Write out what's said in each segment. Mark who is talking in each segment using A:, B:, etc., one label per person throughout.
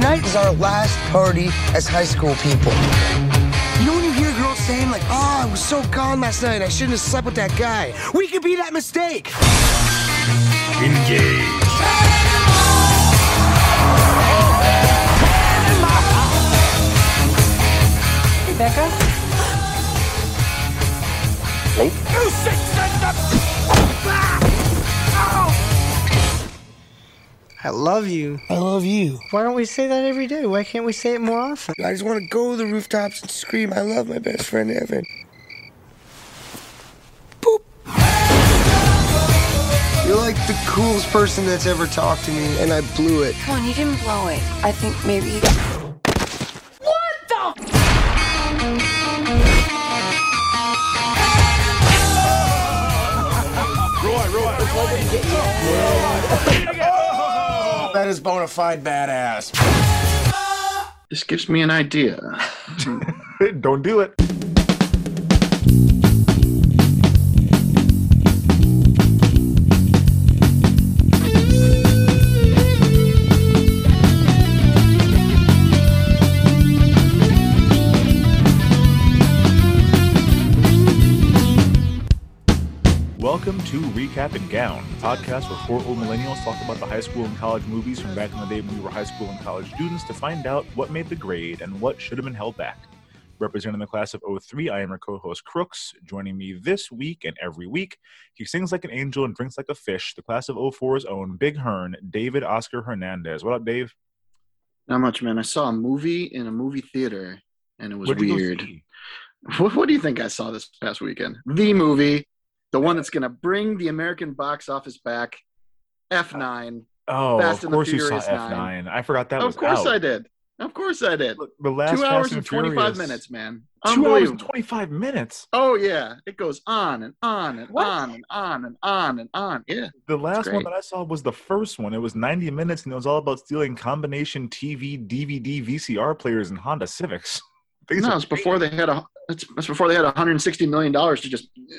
A: tonight is our last party as high school people. You know when you hear girls saying like, "Oh, I was so gone last night. I shouldn't have slept with that guy." We could be that mistake.
B: Engage.
C: Becca?
D: I love you.
A: I love you.
D: Why don't we say that every day? Why can't we say it more often?
A: I just want to go to the rooftops and scream, "I love my best friend Evan." Boop. You're like the coolest person that's ever talked to me, and I blew it.
C: Come on, you didn't blow it. I think maybe.
B: That is bona fide badass.
E: This gives me an idea.
B: Don't do it. Welcome to Recap and Gown, the podcast where four old millennials talk about the high school and college movies from back in the day when we were high school and college students to find out what made the grade and what should have been held back. Representing the class of 03, I am your co host Crooks. Joining me this week and every week, he sings like an angel and drinks like a fish, the class of 04's own Big Hearn, David Oscar Hernandez. What up, Dave?
E: Not much, man. I saw a movie in a movie theater, and it was
B: What'd
E: weird. What, what do you think I saw this past weekend? The movie, the one that's going to bring the American box office back. F9.
B: Oh,
E: Fast
B: of course you saw F9.
E: nine.
B: I forgot that was
E: of course
B: out.
E: I did. Of course I did.
B: Look, the last
E: Two
B: Fast
E: hours
B: and
E: and 25 minutes, man.
B: Two hours and 25 minutes.
E: Oh, yeah. It goes on and on and
C: What?
E: on and on and on and on. Yeah.
B: The last one that I saw was the first one. It was 90 minutes and it was all about stealing combination TV, DVD, VCR players and Honda Civics. Things
E: No, it's before they had a. It's, it's before they had 160 million dollars to just, uh,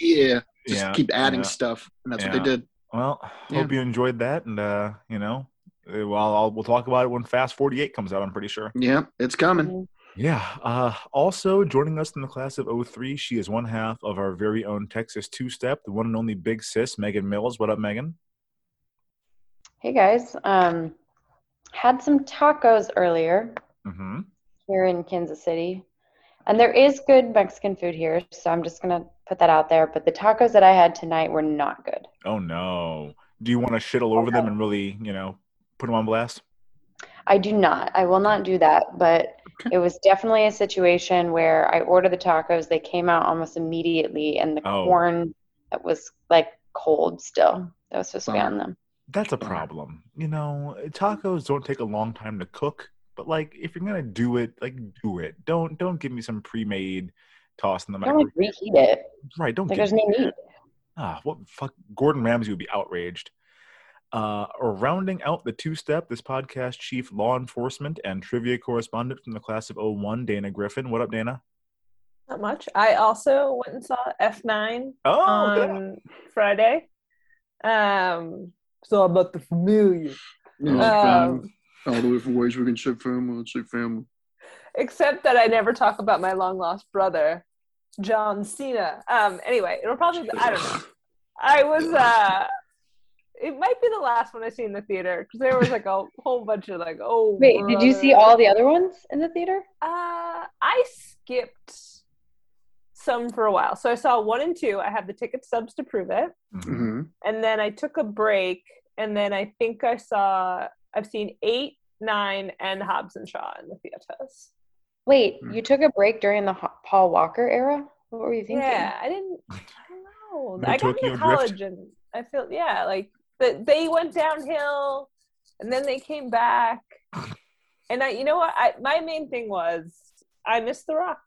E: yeah, just
B: Yeah,
E: keep adding
B: yeah.
E: stuff, and that's
B: Yeah.
E: what they did.
B: Well,
E: Yeah.
B: hope you enjoyed that. And, uh, you know, uh, well, I'll, we'll talk about it when Fast 48 comes out, I'm pretty sure.
E: Yeah, it's coming.
B: Yeah. Uh, also joining us in the class of 03, she is one half of our very own Texas two step, the one and only big sis, Megan Mills. What up, Megan?
C: Hey guys. Um, had some tacos earlier
B: Mm-hmm.
C: Here in Kansas City. And there is good Mexican food here, so I'm just gonna put that out there. But the tacos that I had tonight were not good.
B: Oh, no. Do you want to shit all over them and really, you know, put them on blast?
C: I do not. I will not do that. But
E: Okay.
C: it was definitely a situation where I ordered the tacos. They came out almost immediately, and the
B: Oh.
C: corn that was like cold still. That was supposed to be on them.
B: That's a problem. You know, tacos don't take a long time to cook, but like if you're gonna do it, like do it. Don't don't give me some pre-made toss in the microwave.
C: Don't like reheat it.
B: Right? Don't
C: Like
B: give
C: there's no need.
B: ah what fuck. Gordon Ramsay would be outraged. Uh, or rounding out the two-step, this podcast chief law enforcement and trivia correspondent from the class of 01, Dana Griffin. What up, Dana?
F: Not much. I also went and saw F9
B: Oh,
F: on Friday. Um, so about the familiar.
E: You
F: Um,
E: fam- all the way from ways we can ship family, let's ship family.
F: Except that I never talk about my long lost brother, John Cena. Um, anyway, it'll probably I don't know. I was uh it might be the last one I see in the theater because there was like a whole bunch of like oh
C: Wait, did you see all the other ones in the theater?
F: Uh, I skipped some for a while. So I saw one and two. I have the ticket stubs to prove it.
B: Mhm.
E: hmm
F: And then I took a break. And then I think I saw, I've seen eight, nine, and Hobbs and Shaw in the theaters.
C: Wait,
E: Hmm.
C: you took a break during the Ho- Paul Walker era? What were you thinking?
F: Yeah, I didn't, I don't know. I got
B: Tokyo
F: into
B: Drift?
F: college and I feel, yeah, like the, they went downhill and then they came back. And I, you know what? I, my main thing was I missed The Rock.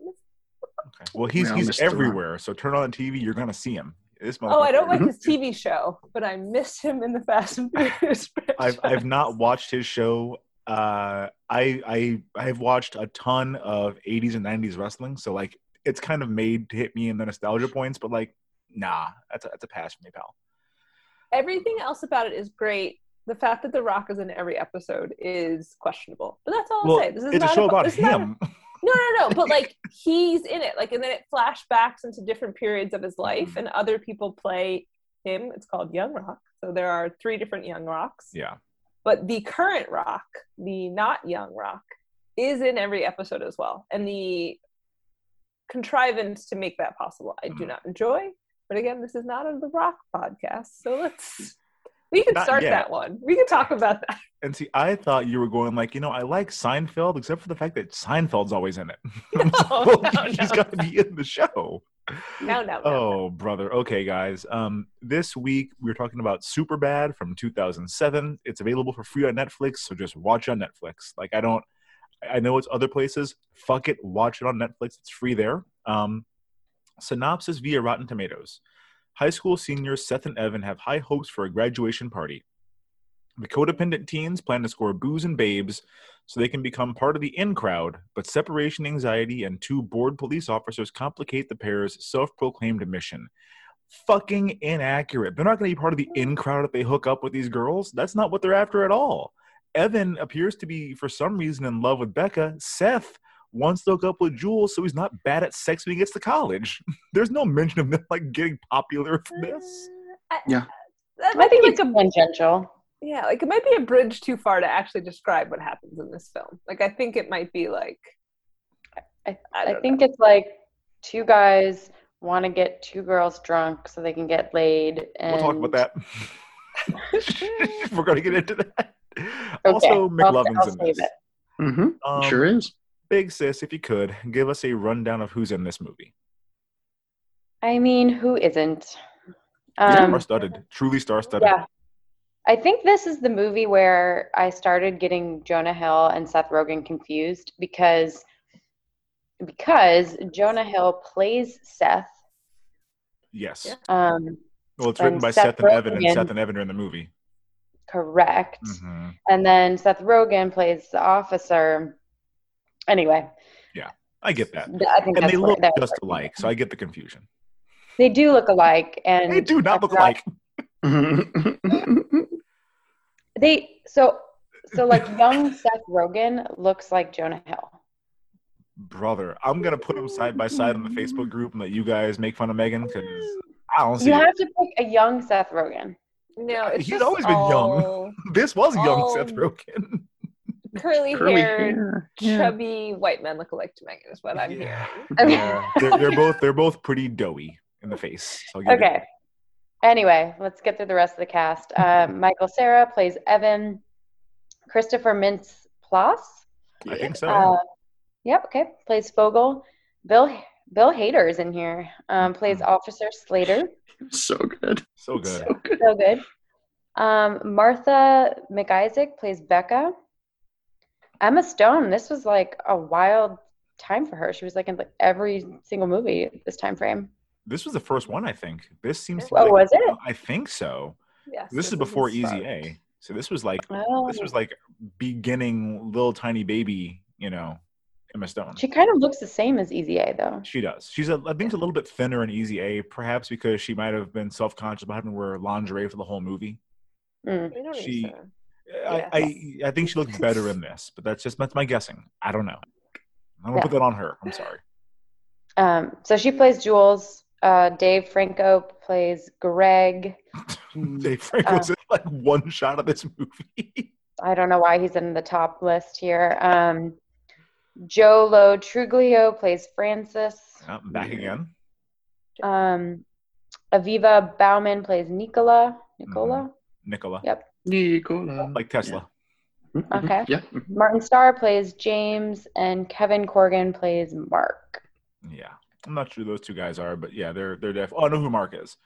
B: Okay. Well, he's
E: Yeah,
B: he's everywhere. So turn on the TV, you're gonna see him. This
F: Oh, I don't like his TV show, but I missed him in the Fast and Furious
B: I've I've not watched his show. Uh, I I I've watched a ton of '80s and '90s wrestling, so like it's kind of made to hit me in the nostalgia points. But like, nah, that's a, that's a pass for me, pal.
F: Everything else about it is great. the fact that The Rock is in every episode is questionable. But that's all
B: Well,
F: I'll say. This is
B: it's a
F: not
B: show about
F: this is not
B: him.
F: No, no, no. But like he's in it. Like, and then it flashbacks into different periods of his life, and other people play him. It's called Young Rock. So there are three different Young Rocks.
B: yeah.
F: But the current Rock, the not Young Rock, is in every episode as well. And the contrivance to make that possible, I do
B: Mhm.
F: not enjoy. But again, this is not a The Rock podcast, so let's. We can
B: Not
F: start
B: yet.
F: that one. We can talk about that.
B: And see, I thought you were going like, you know, I like Seinfeld, except for the fact that Seinfeld's always in it.
F: No,
B: well,
F: no,
B: he's
F: no.
B: got to be in the show.
F: No, no, no.
B: Oh, brother. Okay, guys. Um, this week we were talking about Superbad from 2007. It's available for free on Netflix, so just watch on Netflix. Like, I don't. I know it's other places. Fuck it, watch it on Netflix. It's free there. Um, synopsis via Rotten Tomatoes. High school seniors Seth and Evan have high hopes for a graduation party. The codependent teens plan to score booze and babes so they can become part of the in crowd, but separation anxiety and two bored police officers complicate the pair's self proclaimed mission. Fucking inaccurate. They're not going to be part of the in crowd if they hook up with these girls. That's not what they're after at all. Evan appears to be, for some reason, in love with Becca. Seth wants to hook up with Jules, so he's not bad at sex when he gets to college. There's no mention of them like getting popular from this.
F: I-
E: Yeah.
F: That
C: I
F: might be
C: think
F: like
C: it's
F: a
C: tangential.
F: yeah, like it might be a bridge too far to actually describe what happens in this film. Like I think it might be like
C: I,
F: I
C: I
F: don't
C: think it's like two guys want to get two girls drunk so they can get laid. And
B: We'll talk about that. We're going to get into that.
C: Okay,
B: Also,
C: I'll-
B: McLovin's
C: I'll
B: in
C: save
B: this.
C: it.
E: Mm-hmm.
B: Um,
E: sure is.
B: Big sis, if you could, give us a rundown of who's in this movie.
C: I mean, who isn't?
B: Star
C: Um,
B: studded, truly star studded.
C: yeah. I think this is the movie where I started getting Jonah Hill and Seth Rogen confused because because Jonah Hill plays Seth.
B: Yes.
C: Um,
B: Well, it's written by
C: Seth
B: Seth, and Evan, and Seth and Evan are in the movie.
C: correct.
B: hmm
C: And then Seth Rogen plays the officer. Anyway, Yeah,
B: I get that.
C: I think
B: And they look
C: that's
B: just
C: where-
B: alike, so I get the confusion.
C: They do look alike, and
B: They do not look alike.
C: They so so like young Seth Rogen looks like Jonah Hill.
B: Brother, I'm gonna put them side by side on the Facebook group and let you guys make fun of Megan because I don't see
C: You
B: it.
C: have to pick a young Seth Rogen.
F: no, it's
B: He's
F: just
B: always been young. This was young Seth Rogen.
F: Curly,
E: Curly
F: haired,
E: hair. Yeah.
F: chubby white men look alike to Megan is what I'm
B: Yeah.
F: hearing.
B: Yeah, they're, they're both they're both pretty doughy in the face. So I'll give you
C: Okay. Anyway, let's get through the rest of the cast. Uh, Michael Cera plays Evan. Christopher Mintz Plasse.
B: I think so.
C: Uh, yep. Okay. Plays Fogel. Bill Bill Hader is in here. Um, plays
B: Mm-hmm.
C: Officer Slater.
E: So good.
B: so good.
E: So good.
C: So good. Um, Martha McIsaac plays Becca. Emma Stone. This was like a wild time for her. She was like in like every single movie at this time frame.
B: This was the first one, I think. This seems to be
C: Oh,
B: like-
C: was it?
B: I think so.
F: Yes,
B: This is before Easy
F: start.
B: A. So this was like
C: Oh.
B: this was like beginning little tiny baby, you know, Emma Stone.
C: She kind of looks the same as Easy A though.
B: She does. She's a, I think she's a little bit thinner in Easy A, perhaps because she might have been self conscious about having to wear lingerie for the whole movie.
C: Mm.
F: We don't need
B: She- I, I I think she looks better in this, but that's just that's my guessing. I don't know. I'm gonna
C: Yeah.
B: put that on her. I'm sorry.
C: Um, so she plays Jules. Uh, Dave Franco plays Greg.
B: Dave Franco's in like one shot of this movie.
C: I don't know why he's in the top list here. Um, Joe Lo Truglio plays Francis.
B: Yeah, back again.
C: Um, Aviva Baumann plays Nicola. Nicola.
B: Nicola.
C: Yep.
E: Nicola.
B: Like Tesla.
E: Mhm.
C: Okay.
E: Yeah.
C: Martin Starr plays James, and Kevin Corrigan plays Mark.
B: Yeah. I'm not sure who those two guys are, but yeah, they're they're def. Oh, I know who Mark is.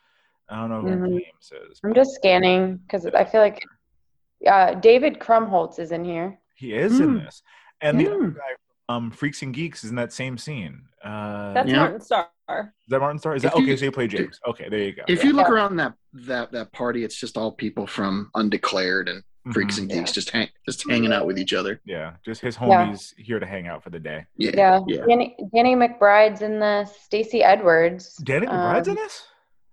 B: I don't know who
C: Mhm.
B: James is.
C: I'm just scanning because I feel like uh, David Krumholtz is in here.
B: He is in
E: Hmm.
B: this, and the
E: Hmm.
B: other guy from um, Freaks and Geeks is in that same scene. Uh,
F: That's
E: Yeah.
F: Martin Starr.
B: Is that Martin Starr? Is
E: If
B: that
E: you-
B: okay? So you play James. Okay, there you go.
E: If you look
C: Yeah.
E: around that that that party, it's just all people from Undeclared and Freaks
B: Mhm.
E: and Geeks just hang, just hanging out with each other.
B: Yeah, just his
C: Yeah.
B: homies here to hang out for the day.
E: Yeah.
C: Yeah,
E: Yeah.
C: Danny, Danny McBride's in this. Stacy Edwards.
B: Danny McBride's
C: Um,
B: in this.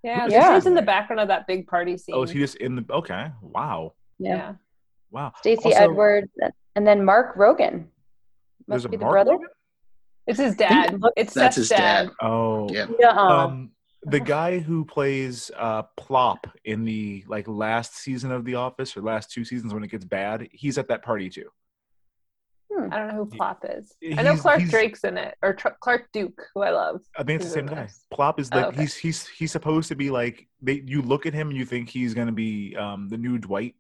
F: Yeah,
B: Who's
F: this
C: that?
F: is in the background of that big party scene.
B: Oh, is he just in the? Okay, wow.
C: Yeah.
B: Wow. Stacy
C: Edwards, and then Mark Rogen.
B: There's
C: Must
B: a
C: be the
B: Mark
C: brother.
B: Rogen?
F: It's his dad. It's
E: That's
F: Seth's
E: his
F: dad.
E: dad.
B: Oh.
E: Yeah.
B: Um, the guy who plays uh, Plop in the like last season of The Office or last two seasons when it gets bad, he's at that party too.
F: I don't know who Plop is.
B: He-
F: I know Clark Drake's in it, or Tr- Clark Duke, who I love.
B: I think it's the same guy.
F: nice.
B: Plop is
F: Oh,
B: like
F: okay.
B: he's he's he's supposed to be like they. You look at him and you think he's gonna be um, the new Dwight,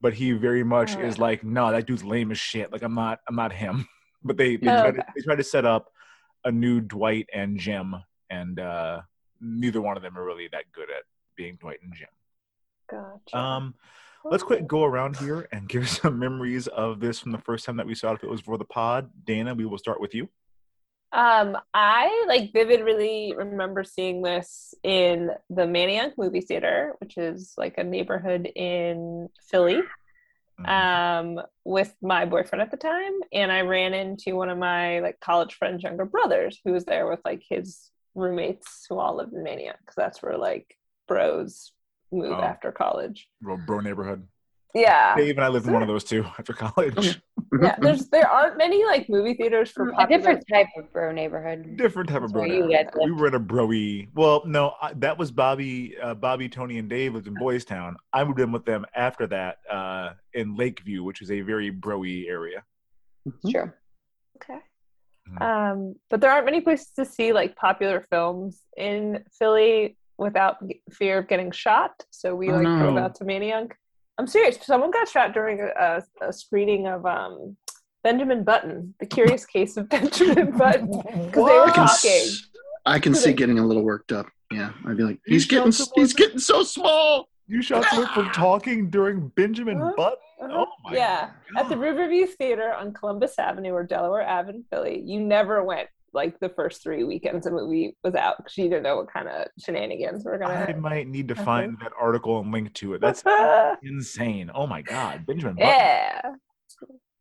B: but he very much is
F: Oh.
B: like, no, that dude's lame as shit. Like I'm not I'm not him. But they they,
F: Oh,
B: try, to, they try to set up a new Dwight and Jim, and uh, neither one of them are really that good at being Dwight and Jim.
F: Gotcha.
B: Um, let's quick go around here and give some memories of this from the first time that we saw it. If it was for the pod, Dana, we will start with you.
F: Um, I like vividly remember seeing this in the Manayunk movie theater, which is like a neighborhood in Philly. Um, with my boyfriend at the time. And I ran into one of my like college friends' younger brothers who was there with like his roommates who all lived in Manayunk because that's where like bros move
B: Oh.
F: after college.
B: Real bro neighborhood.
F: Yeah.
B: Dave and I lived in one of those too after college.
F: Yeah. There's there aren't many like movie theaters for
C: a different type of bro neighborhood.
B: Different type of bro.
C: you
B: neighborhood. We were in a broy. Well, no, I, that was Bobby, uh, Bobby, Tony, and Dave lived in Boys Town. I moved in with them after that uh, in Lakeview, which is a very broy area.
C: Sure.
F: Okay.
B: Mhm.
F: Um, but there aren't many places to see like popular films in Philly without g- fear of getting shot. So we
E: Oh,
F: like drove
E: no.
F: out to Manayunk. I'm serious. Someone got shot during a, a, a screening of um, Benjamin Button, The Curious Case of Benjamin Button, because they were
E: I can,
F: talking.
E: s- I can see getting a little worked up. Yeah, I'd be like,
B: You
E: he's getting, he's
B: someone?
E: getting so small.
B: You shot someone for talking during Benjamin
F: Huh?
B: Button?
F: Uh-huh.
B: Oh my
F: yeah, at the
B: God.
F: Riverview Theater on Columbus Avenue or Delaware Avenue, Philly. You never went like the first three weekends a movie was out because you didn't know what kind of shenanigans were
B: I
F: gonna.
B: I might need to
F: Okay.
B: find that article and link to it. That's insane. Oh my God. Benjamin Button.
F: yeah,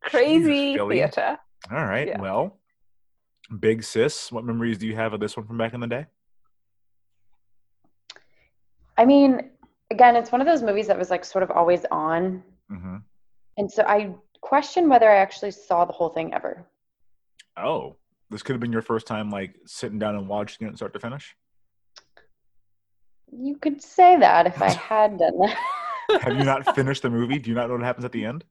F: crazy
B: Philly.
F: theater.
B: All right.
F: Yeah.
B: Well, Big Sis, what memories do you have of this one from back in the day?
C: I mean, again, it's one of those movies that was like sort of always on.
B: hmm
C: And so I question whether I actually saw the whole thing ever.
B: Oh, this could have been your first time like sitting down and watching it start to finish.
C: You could say that if I had done that.
B: Have you not finished the movie? Do you not know what happens at the end?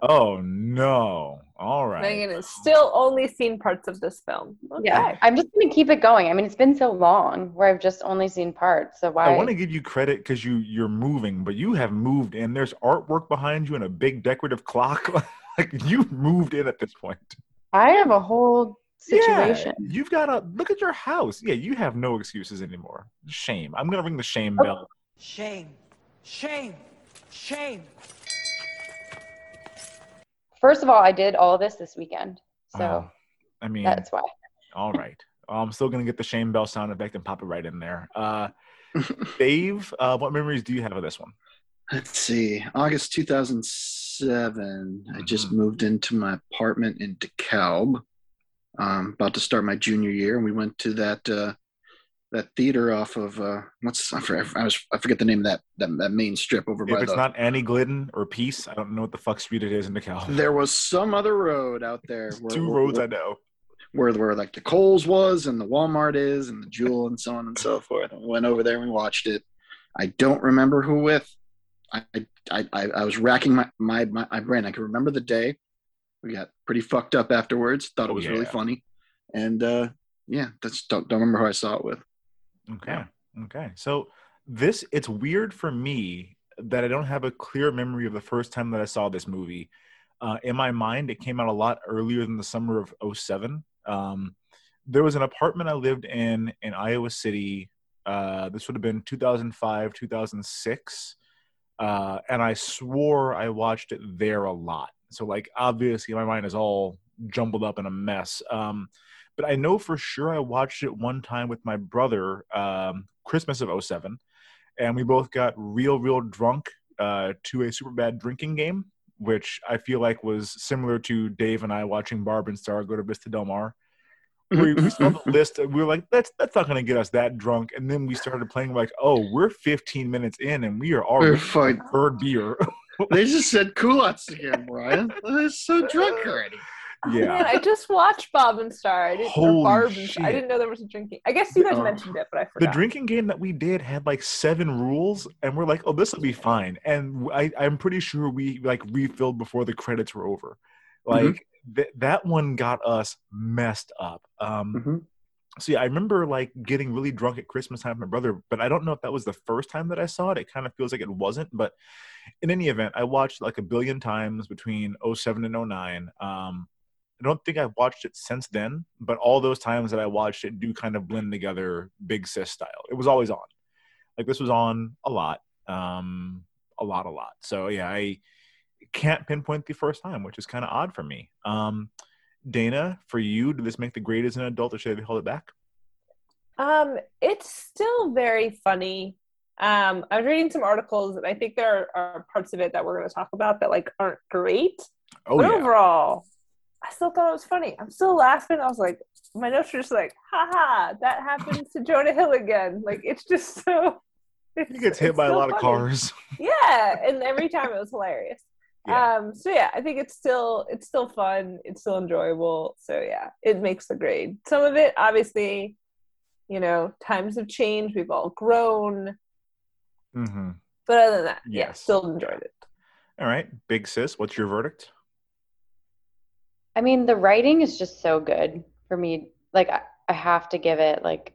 B: Oh no! All right.
F: Megan has still only seen parts of this film. Okay.
C: Yeah, I'm just gonna keep it going. I mean, it's been so long where I've just only seen parts. So why?
B: I want to give you credit because you you're moving, but you have moved and there's artwork behind you and a big decorative clock. like you moved in at this point.
C: I have a whole situation.
B: Yeah, you've got to look at your house. Yeah, you have no excuses anymore. Shame. I'm gonna ring the shame
C: Oh.
B: bell.
G: Shame. Shame. Shame.
C: First of all, I did all of this this weekend, so
B: Oh, I mean,
C: that's why.
B: all right. I'm still gonna get the shame bell sound effect and pop it right in there. Uh, Dave, uh, what memories do you have of this one?
E: Let's see. August 2007. I just
B: Mhm.
E: moved into my apartment in DeKalb. Um, about to start my junior year, and we went to that uh, that theater off of uh, what's I forget, I, was, I forget the name of that that, that main strip over by
B: If it's
E: the.
B: not Annie Glidden or Peace, I don't know what the fuck street it is in DeKalb.
E: there was some other road out there. Where,
B: Two
E: where-
B: roads I know.
E: where where like the Kohl's was and the Walmart is and the Jewel and so on and so forth. And we went over there and we watched it. I don't remember who with. I I I, I was racking my, my my my brain. I can remember the day. We got pretty fucked up afterwards. Thought it
B: Oh,
E: was really funny, and uh, yeah, that's don't don't remember who I saw it with.
B: Okay. Okay. So this it's weird for me that I don't have a clear memory of the first time that I saw this movie. Uh, in my mind, it came out a lot earlier than the summer of 07. Um, there was an apartment I lived in in Iowa City. Uh, this would have been 2005, 2006. Uh, and I swore I watched it there a lot. So, like, obviously, my mind is all jumbled up in a mess. Um, but I know for sure I watched it one time with my brother, um, Christmas of 07, and we both got real, real drunk uh, to a super bad drinking game, which I feel like was similar to Dave and I watching Barb and Star go to Vista Del Mar. We, we saw the list, we were like, "That's that's not going to get us that drunk." And then we started playing like, "Oh, we're 15 minutes in, and we are already third beer."
E: They just said culottes again, Brian. I'm so drunk already.
B: Yeah.
F: Man, I just watched Bob and Star. I didn't,
B: Holy
F: Barb and
B: shit.
F: I didn't know there was a drinking. I guess you guys
E: Oh.
F: mentioned it, but I forgot.
B: the drinking game that we did had like seven rules and we're like oh this will be fine and I, i'm pretty sure we like refilled before the credits were over like
E: Mhm.
B: th- that one got us messed up um
E: Mhm.
B: Yeah i remember like getting really drunk at christmas time with my brother but i don't know if that was the first time that i saw it it kind of feels like it wasn't but in any event i watched like a billion times between 07 and 09 um I don't think I've watched it since then, but all those times that I watched it do kind of blend together big sis style. It was always on. Like this was on a lot. Um a lot, a lot. So yeah, I can't pinpoint the first time, which is kind of odd for me. Um Dana, for you, did this make the grade as an adult or should have held it back?
F: Um, it's still very funny. Um, I was reading some articles, and I think there are, are parts of it that we're going to talk about that like aren't great.
B: Oh
F: but
B: yeah.
F: overall, I still thought it was funny. I'm still laughing. I was like, my notes are just like, haha, that happens to Jonah Hill again. Like it's just so. It's,
B: He gets hit by a lot of cars.
F: Yeah, and every time it was hilarious.
B: Yeah.
F: Um, so yeah, I think it's still it's still fun. It's still enjoyable. So yeah, it makes the grade. Some of it, obviously, you know, times have changed. We've all grown.
B: hmm
F: But other than that, yeah, still enjoyed it.
B: All right, big sis, what's your verdict?
C: I mean, the writing is just so good for me. Like, I, I have to give it like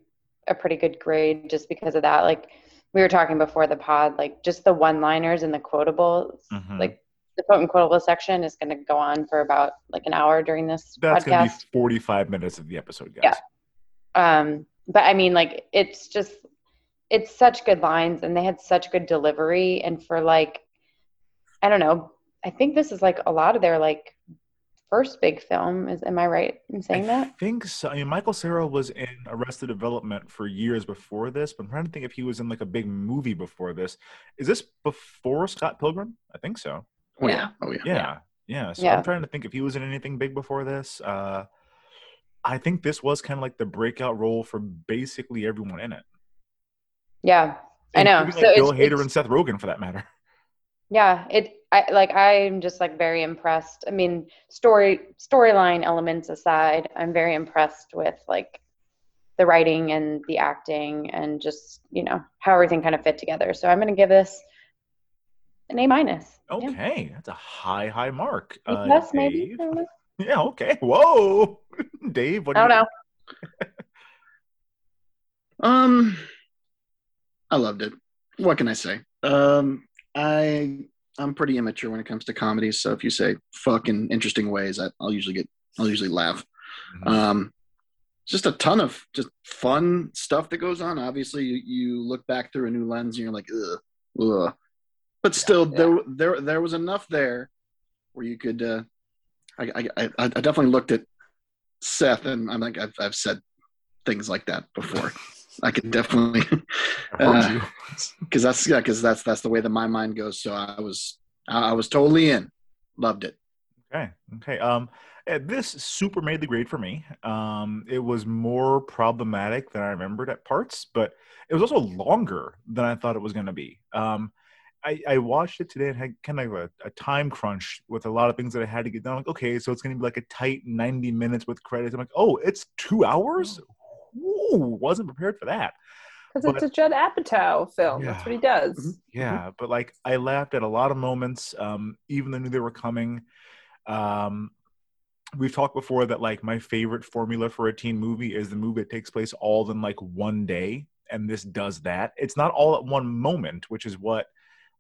C: a pretty good grade just because of that. Like, we were talking before the pod, like just the one-liners and the quotables.
B: Mhm.
C: Like, the quote and quotable section is going to go on for about like an hour during this
B: That's gonna
C: podcast.
B: be 45 minutes of the episode, guys.
C: Yeah. Um, but I mean, like, it's just, it's such good lines and they had such good delivery. And for like, I don't know, I think this is like a lot of their like first big film. Is am I right in saying
B: I
C: that?
B: think so. I mean, Michael Cera was in Arrested Development for years before this, but I'm trying to think if he was in like a big movie before this. Is this before Scott Pilgrim? I think so.
E: Oh
C: Yeah.
E: yeah. Oh yeah.
B: Yeah, yeah. So
C: Yeah.
B: I'm trying to think if he was in anything big before this. Uh, I think this was kind of like the breakout role for basically everyone in it.
C: Yeah, I know.
B: Including,
C: So
B: like,
C: it's,
B: Bill Hader
C: it's-
B: and Seth Rogen, for that matter.
C: yeah, it. I like. I'm just like very impressed. I mean, story storyline elements aside, I'm very impressed with like the writing and the acting and just you know how everything kind of fit together. So I'm gonna give this an A minus. Yeah.
B: Okay, that's a high, high mark.
C: A
B: Uh,
C: plus maybe.
B: Dave?
C: I don't know.
B: Yeah. Okay. Whoa, Dave. What
C: I
B: do
C: don't
B: you-
C: know.
E: Um, I loved it. What can I say? Um, I I'm pretty immature when it comes to comedies. So if you say "fuck" in interesting ways, I, I'll usually get I'll usually laugh.
B: Mhm.
E: Um, just a ton of just fun stuff that goes on. Obviously, you, you look back through a new lens and you're like, ugh, ugh. But still, there there there was enough there where you could. Uh, I, I I I definitely looked at Seth and I'm like I've I've said things like that before. I could definitely
B: heard
E: uh, because that's yeah because that's that's the way that my mind goes. So I was I I was totally in, loved it.
B: Okay. Okay. Um, eh, this super made the grade for me. Um, it was more problematic than I remembered at parts, but it was also longer than I thought it was going to be. Um, I, I watched it today and had kind of a, a time crunch with a lot of things that I had to get done. Like, okay, so it's going to be like a tight 90 minutes with credits. I'm like, oh, it's two hours? Ooh, wasn't prepared for that.
F: Because it's a Judd Apatow film. That's what he does.
E: Mhm.
B: Yeah, but like I laughed at a lot of moments, um, even though I knew they were coming. Um, we've talked before that like my favorite formula for a teen movie is the movie that takes place all in like one day, and this does that. It's not all at one moment, which is what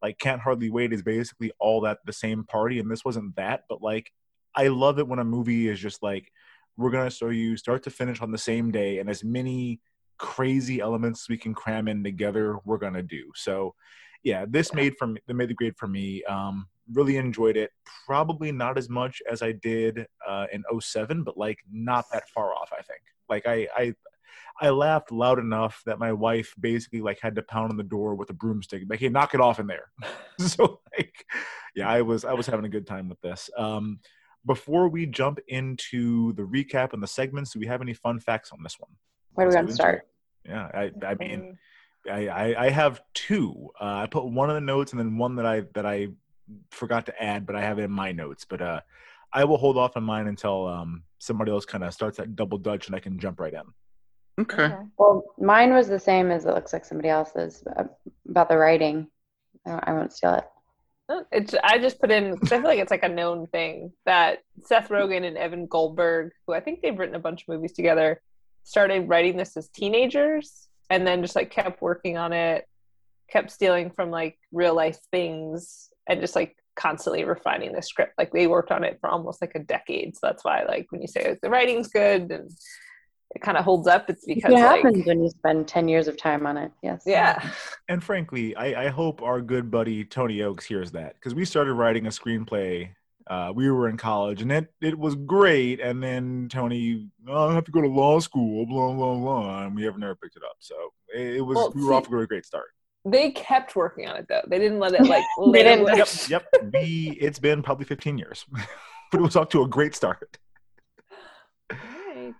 B: like Can't Hardly Wait is basically all at the same party, and this wasn't that. But like I love it when a movie is just like we're gonna show you start to finish on the same day, and as many crazy elements we can cram in together, we're gonna do. So yeah, this made for me, made the grade for me. Um, really enjoyed it. Probably not as much as I did uh, in 07, but like not that far off. I think. Like I, I, I laughed loud enough that my wife basically like had to pound on the door with a broomstick, like, "Hey, knock it off in there." so like, yeah, I was I was having a good time with this. Um, before we jump into the recap and the segments, do we have any fun facts on this one?
C: Where do we want to start?
B: Yeah, I, I mean,
F: Mm.
B: I, I, I have two. Uh, I put one in the notes and then one that I that I forgot to add, but I have it in my notes. But uh, I will hold off on mine until um, somebody else kind of starts that double dutch and I can jump right in.
E: Okay.
C: Well, mine was the same as it looks like somebody else's uh, about the writing. I, don't- I won't steal it.
F: It's, I just put in because I feel like it's like a known thing that Seth Rogen and Evan Goldberg, who I think they've written a bunch of movies together, started writing this as teenagers and then just like kept working on it, kept stealing from like real life things and just like constantly refining the script. Like they worked on it for almost like a decade. So that's why like when you say like, the writing's good and it kind of holds up, it's because
C: It
F: like
C: happens when you spend 10 years of time on it. Yes.
F: yeah.
B: And frankly, I, I hope our good buddy Tony Oakes hears that because we started writing a screenplay. Uh, we were in college and it, it was great. And then Tony, oh, I have to go to law school, blah, blah, blah. And we have never picked it up. So it, it was,
F: Well,
B: we were
F: see-
B: off to a great start.
F: They kept working on it though. They didn't let it like
C: They didn't.
B: Yep. Yep. We, it's been probably 15 years, but it was off to a great start.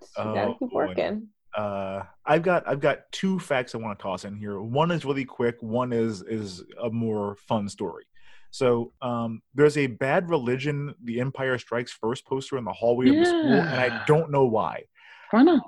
F: Right. You
B: Oh,
F: gotta keep
B: boy.
F: working.
B: uh i've got i've got two facts i want to toss in here one is really quick one is is a more fun story so um there's a bad religion the empire strikes first poster in the hallway of the school and i don't know why
E: Why not?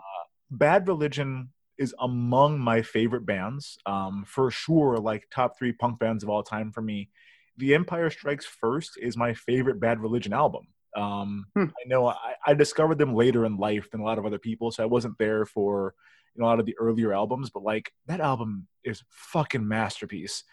B: bad religion is among my favorite bands um for sure like top three punk bands of all time for me the empire strikes first is my favorite bad religion album um
E: Hmm.
B: i know I, I discovered them later in life than a lot of other people so i wasn't there for you know, a lot of the earlier albums but like that album is fucking masterpiece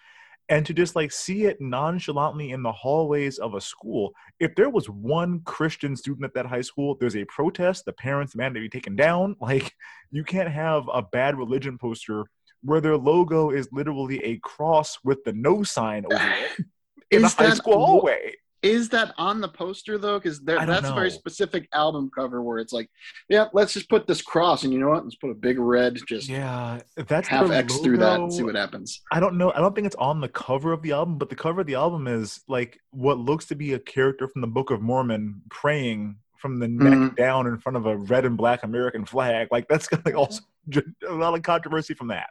B: and to just like see it nonchalantly in the hallways of a school if there was one christian student at that high school there's a protest the parents demand to be taken down like you can't have a bad religion poster where their logo is literally a cross with the no sign over it in
E: Is
B: the high school hallway
E: Is that on the poster though? Because
B: I don't
E: that's a very specific album cover where it's like, yeah, let's just put this cross, and you know what? Let's put a big red, just
B: yeah that's
E: half
B: their
E: X through that and see what happens.
B: I don't know. I don't think it's on the cover of the album, but the cover of the album is like what looks to be a character from the Book of Mormon praying from the neck
E: Mhm.
B: down in front of a red and black American flag. Like that's got like also a lot of controversy from that.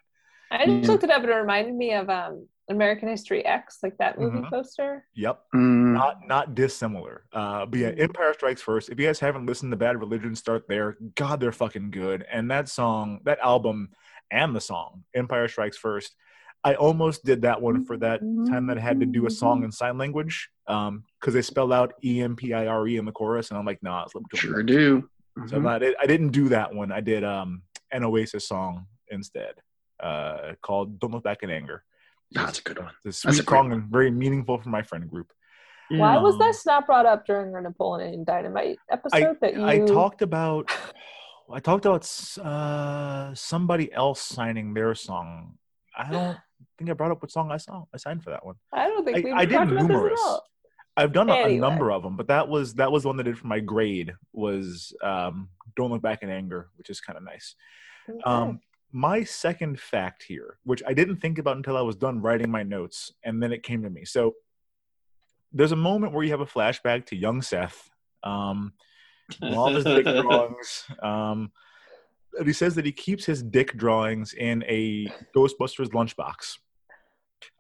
F: I just
E: Yeah.
F: looked it up and it reminded me of um, American History X, like that movie
B: Mhm.
F: poster.
B: Yep,
E: Mm,
B: not not dissimilar. Uh, but yeah,
F: Mhm.
B: Empire Strikes First. If you guys haven't listened to Bad Religion, start there. God, they're fucking good. And that song, that album, and the song Empire Strikes First. I almost did that one for that time that I had to do a song in sign language because they spell out E M P I R E in the chorus, and I'm like, nah, it's let me do it.
E: sure do.
B: So I'm
E: Mhm.
B: not, I didn't do that one. I did um, an Oasis song instead, uh, called "Don't Look Back in Anger."
E: That's a good one.
B: It's a
E: That's
B: sweet
E: a great
B: song and very meaningful for my friend group.
F: Why was
B: Yeah.
F: this not brought up during our Napoleon Dynamite episode that you
B: I talked about, I talked about uh, somebody else signing their song. I don't think I brought up what song I saw. I signed for that one.
F: I don't think
B: I-
F: we
B: I did numerous.
F: this at all.
B: I've done a, a number of them, but that was that was the one that I did for my grade was um, "Don't Look Back in Anger," which is kind of nice.
F: Okay.
B: Um, my second fact here, which I didn't think about until I was done writing my notes, and then it came to me. So there's a moment where you have a flashback to young Seth, um, all his dick drawings. Um, he says that he keeps his dick drawings in a Ghostbusters lunchbox.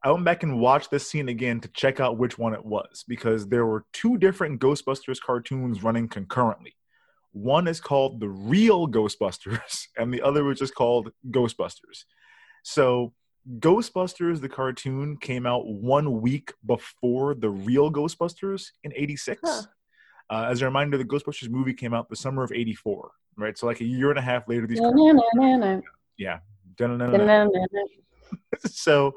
B: I went back and watched this scene again to check out which one it was because there were two different Ghostbusters cartoons running concurrently. One is called The Real Ghostbusters, and the other was just called Ghostbusters. So, Ghostbusters, the cartoon, came out one week before The Real Ghostbusters in 86.
F: Huh.
B: Uh, as a reminder, the Ghostbusters movie came out the summer of 84, right? So, like a year and a half later, these
C: Na-na-na-na-na.
B: yeah. So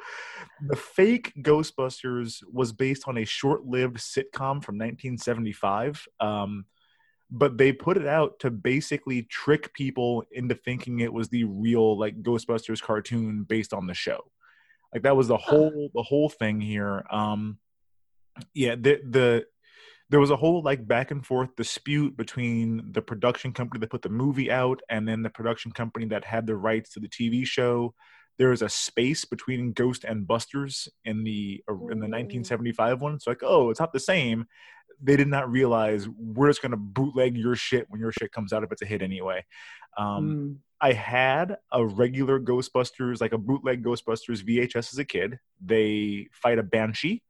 B: the fake ghostbusters was based on a short-lived sitcom from 1975 um, but they put it out to basically trick people into thinking it was the real like ghostbusters cartoon based on the show. Like that was the whole the whole thing here. Um yeah the the there was a whole like back and forth dispute between the production company that put the movie out and then the production company that had the rights to the TV show there is a space between Ghost and Busters in the in the
F: Mm.
B: 1975 one. So like, oh, it's not the same. They did not realize we're just gonna bootleg your shit when your shit comes out if it's a hit anyway. Um,
E: Mm.
B: I had a regular Ghostbusters, like a bootleg Ghostbusters VHS as a kid. They fight a banshee,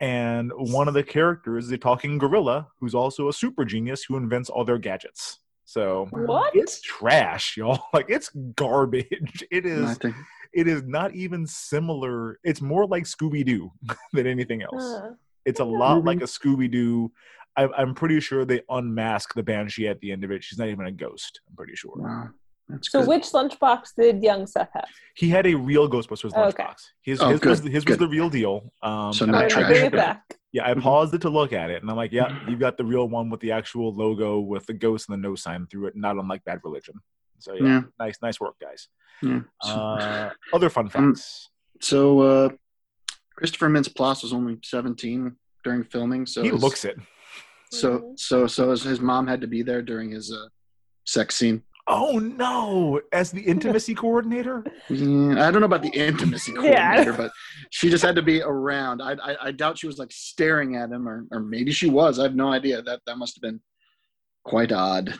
B: and one of the characters is a talking gorilla who's also a super genius who invents all their gadgets. So
F: What?
B: it's trash, y'all. Like it's garbage. It
E: I
B: is.
E: think
B: It is not even similar. It's more like Scooby Doo than anything else.
F: Uh,
B: It's a lot like a Scooby Doo. I'm pretty sure they unmask the banshee at the end of it. She's not even a ghost. I'm pretty sure.
E: wow, that's
F: so
E: good.
F: which lunchbox did young Seth have?
B: He had a real Ghostbusters
F: Oh,
B: lunchbox.
F: okay.
B: His,
E: Oh,
B: his, was,
E: good,
B: his was the real deal. Um,
E: So
B: and
E: not
B: I-
F: I bring it back.
B: Yeah, I
E: Mhm.
B: paused it to look at it, and I'm like, yeah, you got the real one with the actual logo with the ghost and the no sign through it, not unlike Bad Religion. So yeah,
E: Yeah.
B: nice, nice work, guys.
E: Yeah.
B: Uh, other fun
E: Um,
B: facts.
E: So uh, Christopher Mintz-Plasse was only 17 during filming, so
B: he
E: his-
B: looks it.
E: So
F: Mhm.
E: so so his, his mom had to be there during his uh, sex scene.
B: Oh no! As the intimacy coordinator.
E: Yeah, I don't know about the intimacy
F: Yeah.
E: coordinator, but she just had to be around. I, I I doubt she was like staring at him, or or maybe she was. I have no idea. That that must have been quite odd.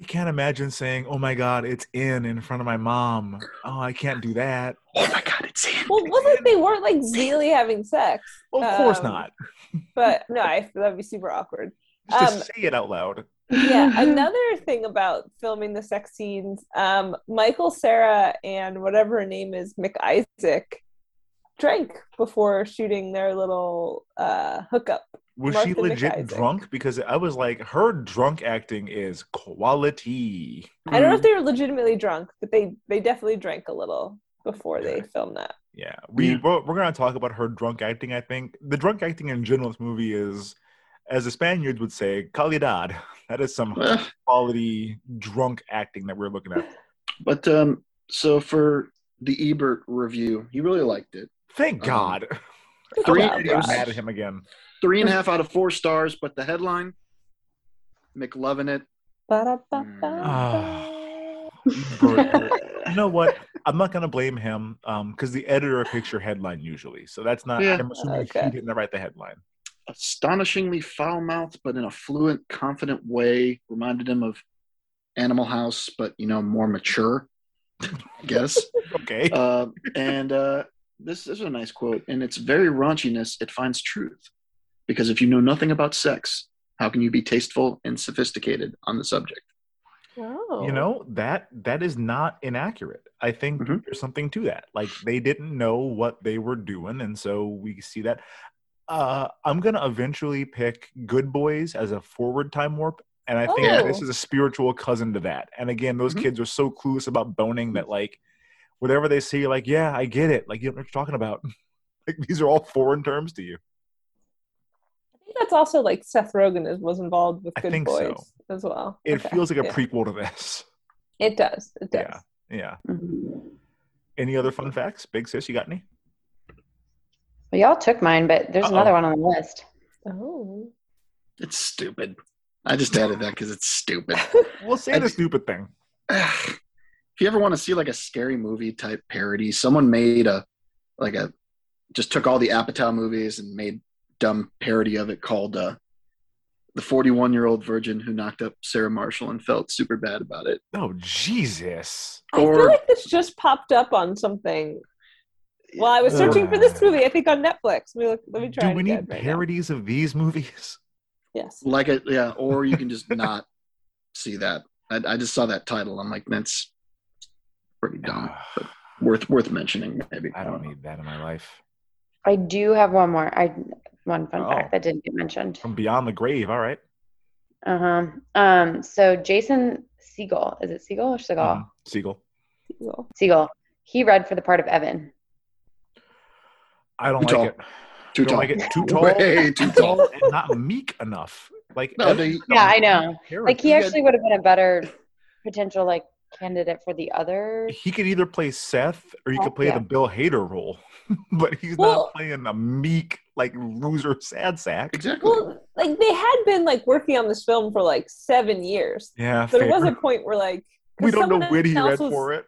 B: I can't imagine saying, "Oh my God, it's in in front of my mom." Oh, I can't do that.
E: Oh my god, it's in.
F: Well, it wasn't they weren't like really having sex,
B: Well, of course
F: Um,
B: not.
F: but no, I, that'd be super awkward.
B: Just
F: um,
B: to say it out loud.
F: Yeah another thing about filming the sex scenes um michael cera and whatever her name is mcisaac drank before shooting their little uh hookup
B: Was she legit
F: McIsaac.
B: drunk? Because I was like, her drunk acting is quality.
F: i don't know if they were legitimately drunk but they they definitely drank a little before they filmed that
B: Yeah, we
E: Yeah.
B: we're, we're gonna talk about her drunk acting. I think the drunk acting in general in this movie is, as the Spaniards would say, calidad. That is some quality drunk acting that we're looking at.
E: but um, so for the Ebert review, he really liked it.
B: Thank
E: Um,
B: God.
E: Three,
F: Wow,
B: I'm mad at him again.
E: three and a half out of four stars. But the headline, McLovin it.
F: Ba-da-ba-ba.
B: Bert, you know what? I'm not gonna blame him because the editor picks your headline usually, so that's not.
E: Yeah.
B: I'm assuming
F: Okay.
B: he didn't write the headline.
E: Astonishingly foul mouthed, but in a fluent, confident way. Reminded him of Animal House, but you know, more mature, I guess.
B: Okay.
E: uh, and uh, this, this is a nice quote. In its very raunchiness, it finds truth. Because if you know nothing about sex, how can you be tasteful and sophisticated on the subject?
F: Oh.
B: you know that that is not inaccurate i think
E: Mhm.
B: there's something to that like they didn't know what they were doing and so we see that uh i'm gonna eventually pick good boys as a forward time warp and i think
F: Oh.
B: this is a spiritual cousin to that and again those
E: Mhm.
B: kids are so clueless about boning that like whatever they say you're like yeah i get it like you know what you're talking about like these are all foreign terms to you
F: I think that's also like Seth Rogen is, was involved with Good Boys
B: so.
F: as well.
B: it
F: Okay.
B: feels like a
F: Yeah.
B: prequel to this
F: It does. It does.
B: yeah yeah
C: Mhm.
B: any other fun facts big sis you got any
C: Well, y'all took mine, but there's
B: Uh-oh.
C: another one on the list.
F: Oh.
E: It's stupid. I just added that because it's stupid.
B: we'll say
E: I
B: the
E: just-
B: stupid thing
E: if you ever want to see like a scary movie type parody, someone made a like a just took all the Apatow movies and made dumb parody of it called uh, the 41 year old virgin who knocked up Sarah Marshall and felt super bad about it.
B: Oh Jesus!
F: I feel like this just popped up on something. Well, I was searching for this movie. I think on Netflix. Let me look. Let me try.
B: Do we
F: again
B: need
F: right now.
B: parodies of these movies?
F: Yes.
E: Like it, yeah. Or you can just not see that. I, I just saw that title. I'm like, that's pretty dumb. But worth worth mentioning, maybe.
B: I don't need that in my life.
C: I do have one more. I one fun
B: Oh.
C: fact that didn't get mentioned.
B: From Beyond the Grave. All right.
C: Uh huh. Um. So Jason Segel, is it Siegel or Seagal?
B: Mhm. Siegel.
F: Well,
C: Siegel. He read for the part of Evan.
B: I don't
E: Too
B: like
E: tall.
B: it.
E: Too
B: don't
E: tall.
B: like it. Too tall.
E: Way too tall.
B: and not meek enough. Like
E: No, they-
C: Yeah, I know.
B: character.
C: Like he actually would have been a better potential like candidate for the other.
B: He could either play Seth or he could play
C: Yeah.
B: the Bill Hader role, but he's
F: Well-
B: not playing a meek like loser sad sack.
E: Exactly.
F: well, like they had been like working on this film for like seven years.
B: Yeah,
F: There
B: fair.
F: was a point where like
B: we don't know
F: someone
B: when he read
F: was-
B: for it.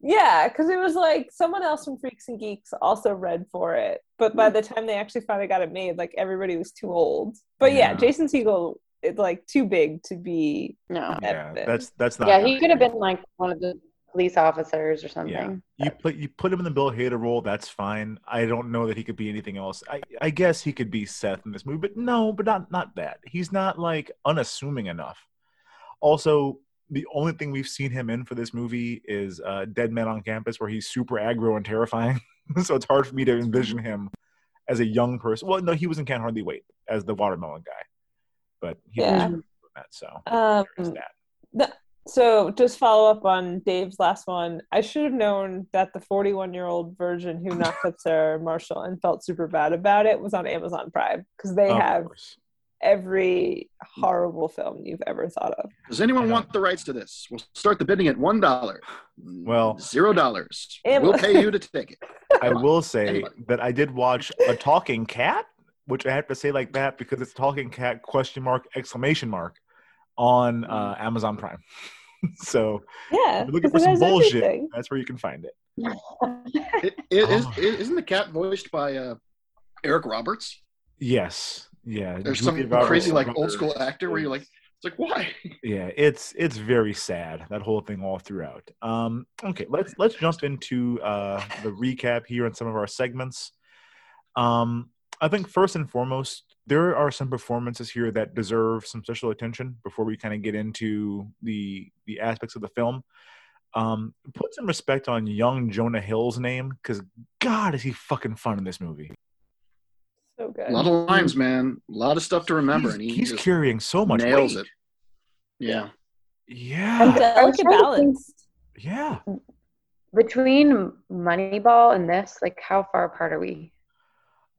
F: Yeah, because it was like someone else from Freaks and Geeks also read for it, but by mm. the time they actually finally got it made, like everybody was too old. But yeah,
B: Yeah.
F: Jason Segel is like too big to be.
C: No.
B: Yeah, that's that's not.
C: Yeah, he could have been like one of the police officers or something.
B: You put you put him in the Bill Hader role, that's fine. I don't know that he could be anything else. I, I guess he could be Seth in this movie, but no, but not not that. He's not like unassuming enough. Also, the only thing we've seen him in for this movie is uh, Dead Men on Campus, where he's super aggro and terrifying. so it's hard for me to envision him as a young person. Well, no, he was in Can't Hardly Wait as the watermelon guy, but he
F: Yeah.
B: was that. So
F: Um,
B: that.
F: the- so just follow up on Dave's last one. I should have known that the 41 year old virgin who knocked up Sarah Marshall and felt super bad about it was on Amazon Prime because they
B: Of
F: have
B: course.
F: Every horrible film you've ever thought of.
E: Does anyone want the rights to this? We'll start the bidding at one dollar.
B: Well-
E: zero dollars. We'll pay you to take it.
B: I will say
E: Anybody.
B: that I did watch a talking cat, which I have to say like that because it's talking cat question mark exclamation mark on uh, Amazon Prime. so
F: Yeah,
B: if you're looking for some bullshit,
F: everything.
B: that's where you can find it.
E: It, it is,
B: Oh.
E: isn't the cat voiced by uh, Eric Roberts?
B: Yes, yeah.
E: There's
B: Julia
E: some
B: Roberts'
E: crazy like old school actor where you're like, it's like why?
B: yeah, it's it's very sad that whole thing all throughout. Um, okay, let's let's jump into uh, the recap here on some of our segments. Um, I think first and foremost, there are some performances here that deserve some special attention before we kind of get into the the aspects of the film. Um, put some respect on young Jonah Hill's name because God is he fucking fun in this movie.
F: So good.
E: A lot of lines, man. A lot of stuff to remember,
B: He's,
E: and he
B: he's carrying so much
E: nails
B: weight.
E: it. Yeah.
B: Yeah,
C: I'm-
F: Delicate
C: trying to think-
F: balance.
B: yeah.
C: Between Moneyball and this, like how far apart are we?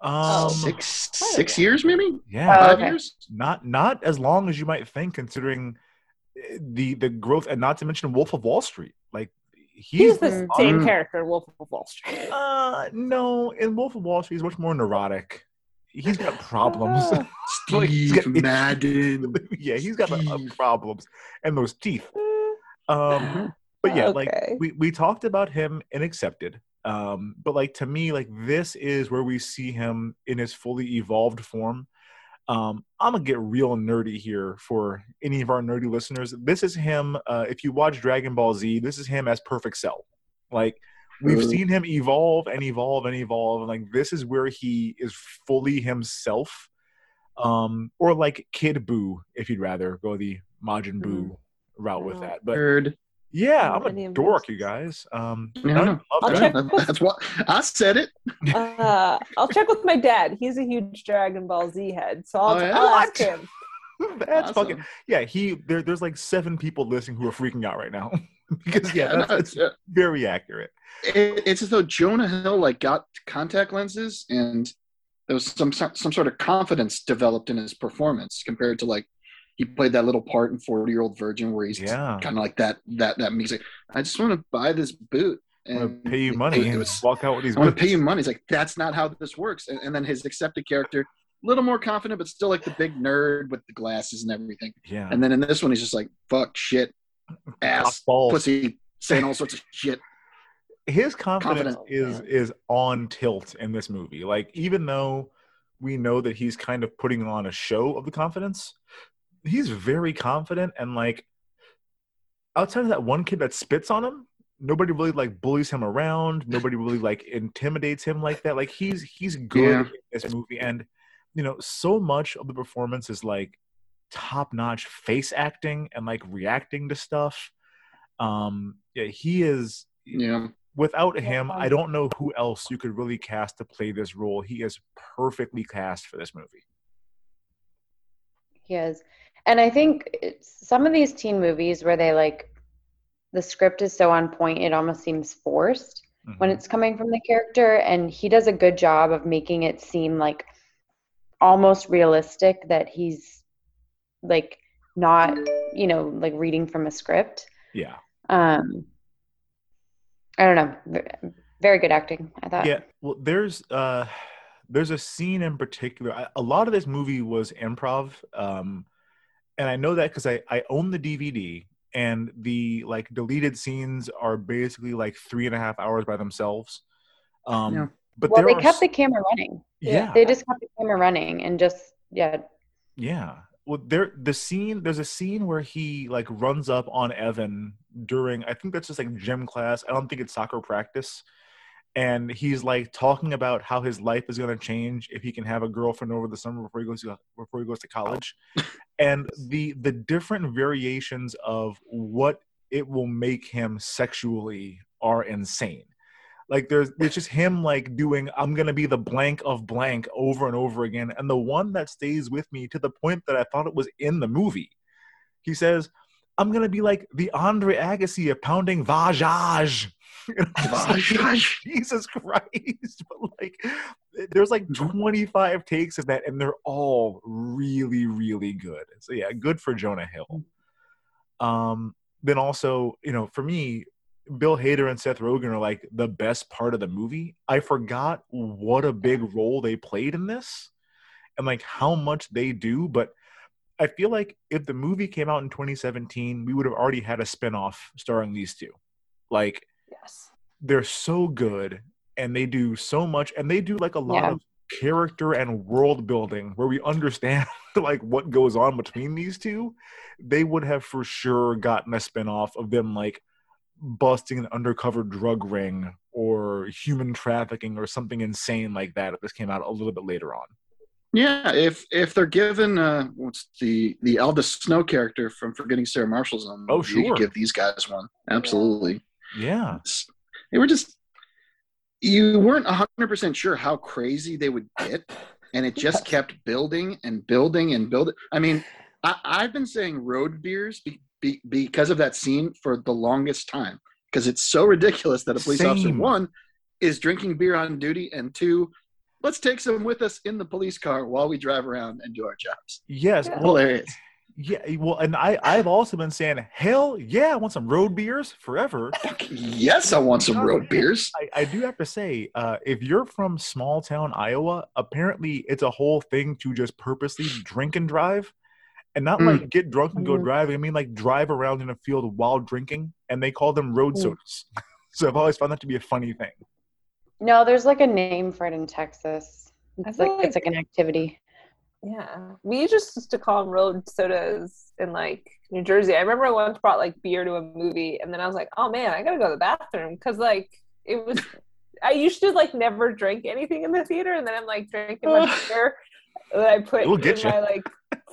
F: Oh.
B: Um,
E: Six six years maybe?
B: yeah.
C: Oh,
E: Five
C: okay.
E: years?
B: not not as long as you might think considering eh, the the growth and not to mention wolf of wall street like
F: He's
B: he's,
F: the same character, Wolf of Wall Street.
B: uh no in wolf of wall street he's much more neurotic he's got problems.
F: Ah.
B: Like, he's got
E: Madden.
B: yeah he's got uh, problems. And those teeth. Um but yeah like we, we talked about him and accepted. Um but like to me like this is where we see him in his fully evolved form. Um i'm gonna get real nerdy here for any of our nerdy listeners. This is him uh if you watch dragon ball z this is him as perfect cell. Like we've seen him evolve and evolve and evolve and like this is where he is fully himself um or like Kid Buu if you'd rather go the majin buu route with
F: Oh.
B: that but
E: Third.
B: yeah, I'm a dork, you guys. Um,
E: Yeah,
B: I
E: I know.
B: love
F: I'll
B: that.
F: check
E: That- That's what I said it.
F: Uh, I'll check with my dad. He's a huge Dragon Ball Z head, so I'll,
E: Oh, yeah?
F: I'll ask him.
B: That's
E: Awesome.
B: fucking yeah. He there, there's like seven people listening who are freaking out right now because yeah,
E: Yeah,
B: that's, that's
E: it's, uh,
B: very accurate.
E: it- it's as though Jonah Hill like got contact lenses and there was some some sort of confidence developed in his performance compared to like he played that little part in 40 year old virgin where he's
B: Yeah,
E: kind of like that that that music. I just want to buy this boot and
B: pay you money
E: it
B: and
E: was-
B: walk out with these.
E: i want to pay you money. He's like that's not how this works. And, and then his accepted character a little more confident but still like the big nerd with the glasses and everything.
B: Yeah,
E: and then in this one he's just like fuck shit ass
B: balls.
E: pussy saying all sorts of shit
B: his confidence
E: Confident.
B: is is on tilt in this movie. Like even though we know that he's kind of putting on a show of the confidence, he's very confident and like outside of that one kid that spits on him, nobody really like bullies him around. Nobody really like intimidates him like that. Like he's he's good
E: Yeah.
B: in this movie, and you know so much of the performance is like top notch face acting and like reacting to stuff. Um, yeah, he is
E: yeah
B: without him, I don't know who else you could really cast to play this role. He is perfectly cast for this movie.
C: He is. And I think it's, some of these teen movies where they like the script is so on point, it almost seems forced when
B: Mhm.
C: it's coming from the character. And he does a good job of making it seem like almost realistic that he's like not, you know, like reading from a script.
B: yeah,
C: Um, I don't know. Very good acting, I thought.
B: yeah. Well, there's uh, there's a scene in particular. I, a lot of this movie was improv, um, and I know that because I I own the DVD, and the like deleted scenes are basically like three and a half hours by themselves. Um,
E: Yeah.
B: But
C: Well, they kept
B: s-
C: the camera running.
B: yeah
C: They just kept the camera running and just, yeah,
B: Yeah. Well, there the scene. There's a scene where he like runs up on Evan during. I think that's just like gym class. I don't think it's soccer practice. And he's like talking about how his life is going to change if he can have a girlfriend over the summer before he goes to before he goes to college, and the the different variations of what it will make him sexually are insane like there's it's just him like doing i'm gonna be the blank of blank over and over again. And the one that stays with me to the point that i thought it was in the movie he says i'm gonna be like the andre agassi of pounding vajaj. Jesus christ. But like there's like 25 takes of that and they're all really really good. So yeah good for jonah hill. Um then also you know for me Bill Hader and Seth Rogen are like the best part of the movie. I forgot what a big role they played in this and like how much they do, but I feel like if the movie came out in 2017, we would have already had a spin-off starring these two. Like
F: Yes.
B: they're so good and they do so much and they do like a lot
C: Yeah.
B: of character and world building where we understand like what goes on between these two they would have for sure gotten a spin-off of them like busting an undercover drug ring or human trafficking or something insane like that if this came out a little bit later on
E: Yeah, if if they're given uh, what's the the Aldous Snow character from Forgetting Sarah Marshall's on,
B: Oh, sure.
E: give these guys one. Absolutely,
B: yeah
E: they were just you weren't hundred percent sure how crazy they would get, and it just kept building and building and building. I mean, I, I've been saying road beers be, be, because of that scene for the longest time. Because it's so ridiculous that a police officer one is drinking beer on duty and two let's take some with us in the police car while we drive around and do our jobs.
B: Yes
F: Yeah.
B: well
E: hilarious.
B: yeah well and i i've also been saying hell yeah i want some road beers forever.
E: Yes i want some road beers.
B: I, I do have to say, uh, if you're from small town Iowa, apparently it's a whole thing to just purposely drink and drive, and not
E: Mm.
B: like get drunk and go
C: Mhm.
B: driving. I mean, like drive around in a field while drinking, and they call them road
C: Mm.
B: sodas. so I've always found that to be a funny thing.
C: No, there's like a name for it in Texas.
F: I
C: It's
F: feel
C: like, it's like an activity.
F: Yeah, we just used to call them road sodas in like New Jersey. I remember I once brought like beer to a movie, and then I was like, "Oh man, I gotta go to the bathroom," because like it was. I used to like never drink anything in the theater, and then I'm like drinking my beer that I put in
B: get ya.
F: my like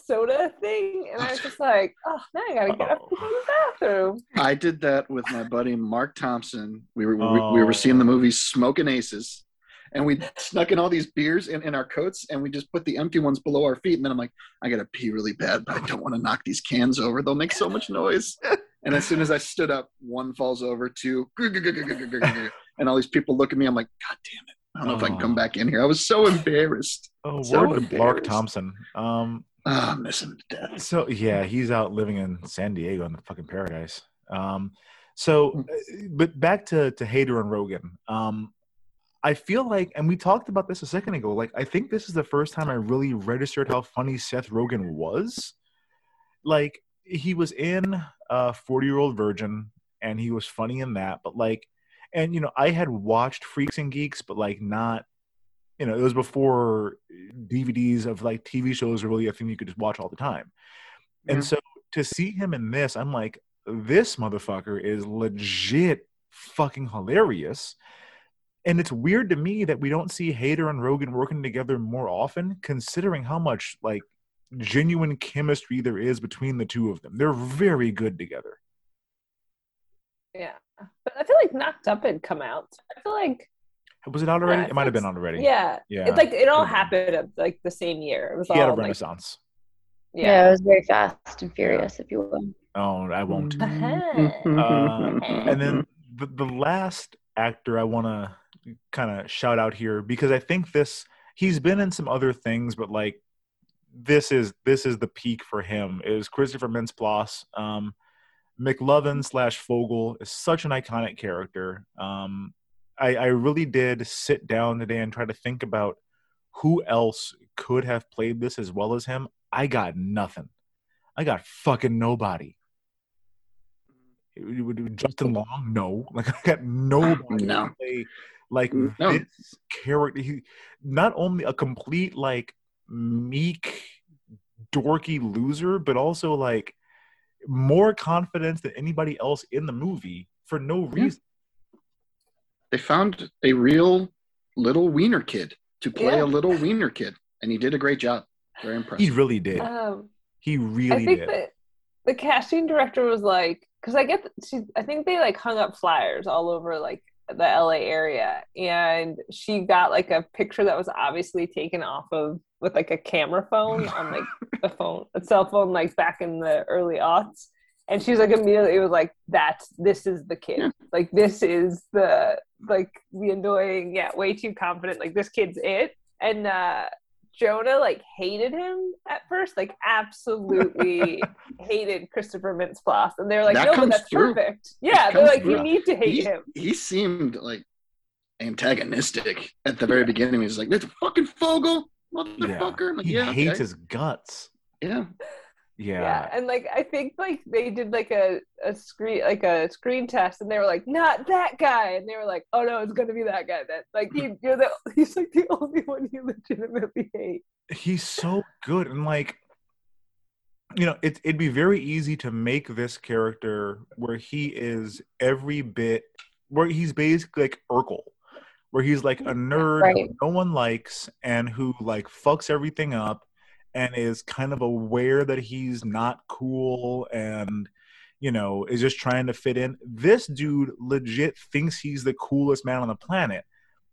F: soda thing, and I was just like, "Oh, now I gotta get up to go to the bathroom."
E: i did that with my buddy mark thompson we were we, we
B: Oh.
E: were seeing the movie smoking aces and we snuck in all these beers in, in our coats and we just put the empty ones below our feet and then i'm like i gotta pee really bad but i don't want to knock these cans over they'll make so much noise and as soon as i stood up one falls over two and all these people look at me i'm like god damn it i don't know if i can come
B: Oh.
E: back in here i was so embarrassed
B: Oh,
E: So
B: word to Mark. Thompson. Um,
E: Ah, i miss him to death
B: So yeah, he's out living in San Diego in the fucking paradise. Um, so,
E: Hmm.
B: uh, but back to to Hader and Rogen. Um, I feel like, and we talked about this a second ago. Like, I think this is the first time I really registered how funny Seth Rogen was. Like, he was in uh, Forty Year Old Virgin, and he was funny in that. But like, and you know, I had watched Freaks and Geeks, but like not. You know, it was before eh, DVDs of like TV shows were really a thing you could just watch all the time. And
E: Yeah.
B: so to see him in this, I'm like, this motherfucker is legit fucking hilarious. And it's weird to me that we don't see Hader and Rogen working together more often, considering how much like genuine chemistry there is between the two of them. They're very good together.
F: Yeah, but I feel like Knocked Up had come out. I feel like
B: Was it out already?
F: Yeah,
B: it might have been out already.
F: yeah,
B: Yeah.
F: it's like it all happened at like the same year. It was
B: He had a
F: all like
B: renaissance.
C: Yeah,
F: yeah.
C: it was very fast and furious, if you will.
B: Oh, I won't.
E: Mm-hmm.
B: Uh, and then the, the last actor I want to kind of shout out here because I think this he's been in some other things, but like this is this is the peak for him is Christopher Mintz-Plasse. Um, McLovin slash Fogel is such an iconic character. Um, I, I really did sit down today and try to think about who else could have played this as well as him. I got nothing. I got fucking nobody. Justin Long, no. Like I got nobody
E: No.
B: to play like
E: No.
B: this character. He not only a complete like meek dorky loser, but also like more confidence than anybody else in the movie for no reason.
E: They found a real little wiener kid to play
F: Yeah.
E: a little wiener kid, and he did a great job. Very impressive.
B: He really did.
F: Um,
B: He
F: I
B: really
F: think
B: did.
F: that the casting director was like, because I get, she, I think they like hung up flyers all over like the LA area, and she got like a picture that was obviously taken off of with like a camera phone on like a phone, a cell phone, like back in the early aughts. And she was like immediately was like, "That's this is the kid.
E: Yeah.
F: Like this is the like the annoying, yeah, way too confident. Like this kid's it." And uh Jonah like hated him at first, like absolutely hated Christopher Mintz-Plasse, and they were like,
E: That
F: "No, but that's
E: through.
F: perfect." Yeah,
E: It
F: they're
E: comes
F: like, "You need to hate
E: he,
F: him."
E: he seemed like antagonistic at the very beginning. He was like, "That's a fucking Fogel,
B: Yeah.
E: motherfucker." I'm Like,
B: He
E: yeah,
B: hates
E: okay.
B: his guts.
E: yeah.
B: Yeah.
F: Yeah. and like I think like they did like a, a screen like a screen test, and they were like, "Not that guy," and they were like, "Oh no, it's gonna be that guy." Then like he, you're the he's like the only one you legitimately hate.
B: he's so good and like you know it, it'd be very easy to make this character where he is every bit where he's basically like urkel where he's like a nerd
C: Right.
B: no one likes and who like fucks everything up and is kind of aware that he's not cool and you know is just trying to fit in. This dude legit thinks he's the coolest man on the planet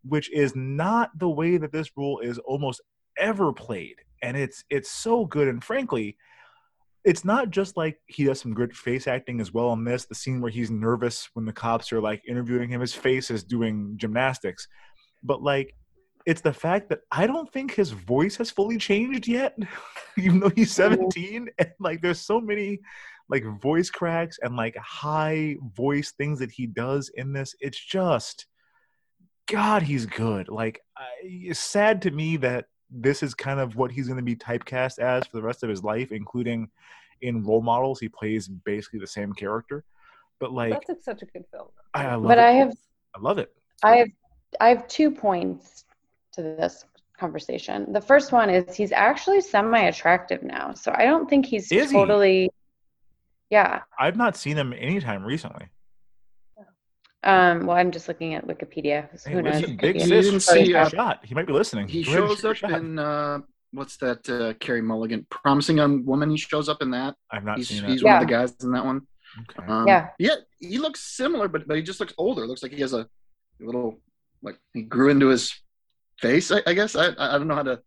B: which is not the way that this role is almost ever played. And it's it's so good. And frankly it's not just like he does some good face acting as well on this the scene where he's nervous when the cops are like interviewing him. His face is doing gymnastics. But like it's the fact that i don't think his voice has fully changed yet. Even though he's 17 and like there's so many like voice cracks and like high voice things that he does in this it's just god he's good. Like I, it's sad to me that this is kind of what he's going to be typecast as for the rest of his life including in role models he plays basically the same character. But like
F: That's such a good film.
B: I, I love
C: But
B: it.
C: I have
B: I love it.
C: I have I have two points to this conversation. The first one is he's actually semi attractive now. So I don't think he's
B: Is he?
C: totally yeah.
B: i've not seen him anytime recently
C: Um well I'm just looking at Wikipedia. so
B: hey,
C: Who knows?
B: listen,
C: It could
B: big
C: be-
E: You
B: sis
E: didn't see,
B: your
E: uh,
B: shot he might be listening
E: He
B: Go
E: shows up in uh, what's that? Uh, Carey Mulligan, promising young woman. He shows up in that.
B: i've not
E: He's,
B: seen
E: he's
B: it
E: one of the guys in that one.
B: okay.
E: Um,
C: Yeah.
E: Yeah, he looks similar, but but he just looks older. Looks like he has a little like he grew into his face. I, I guess I I don't know how to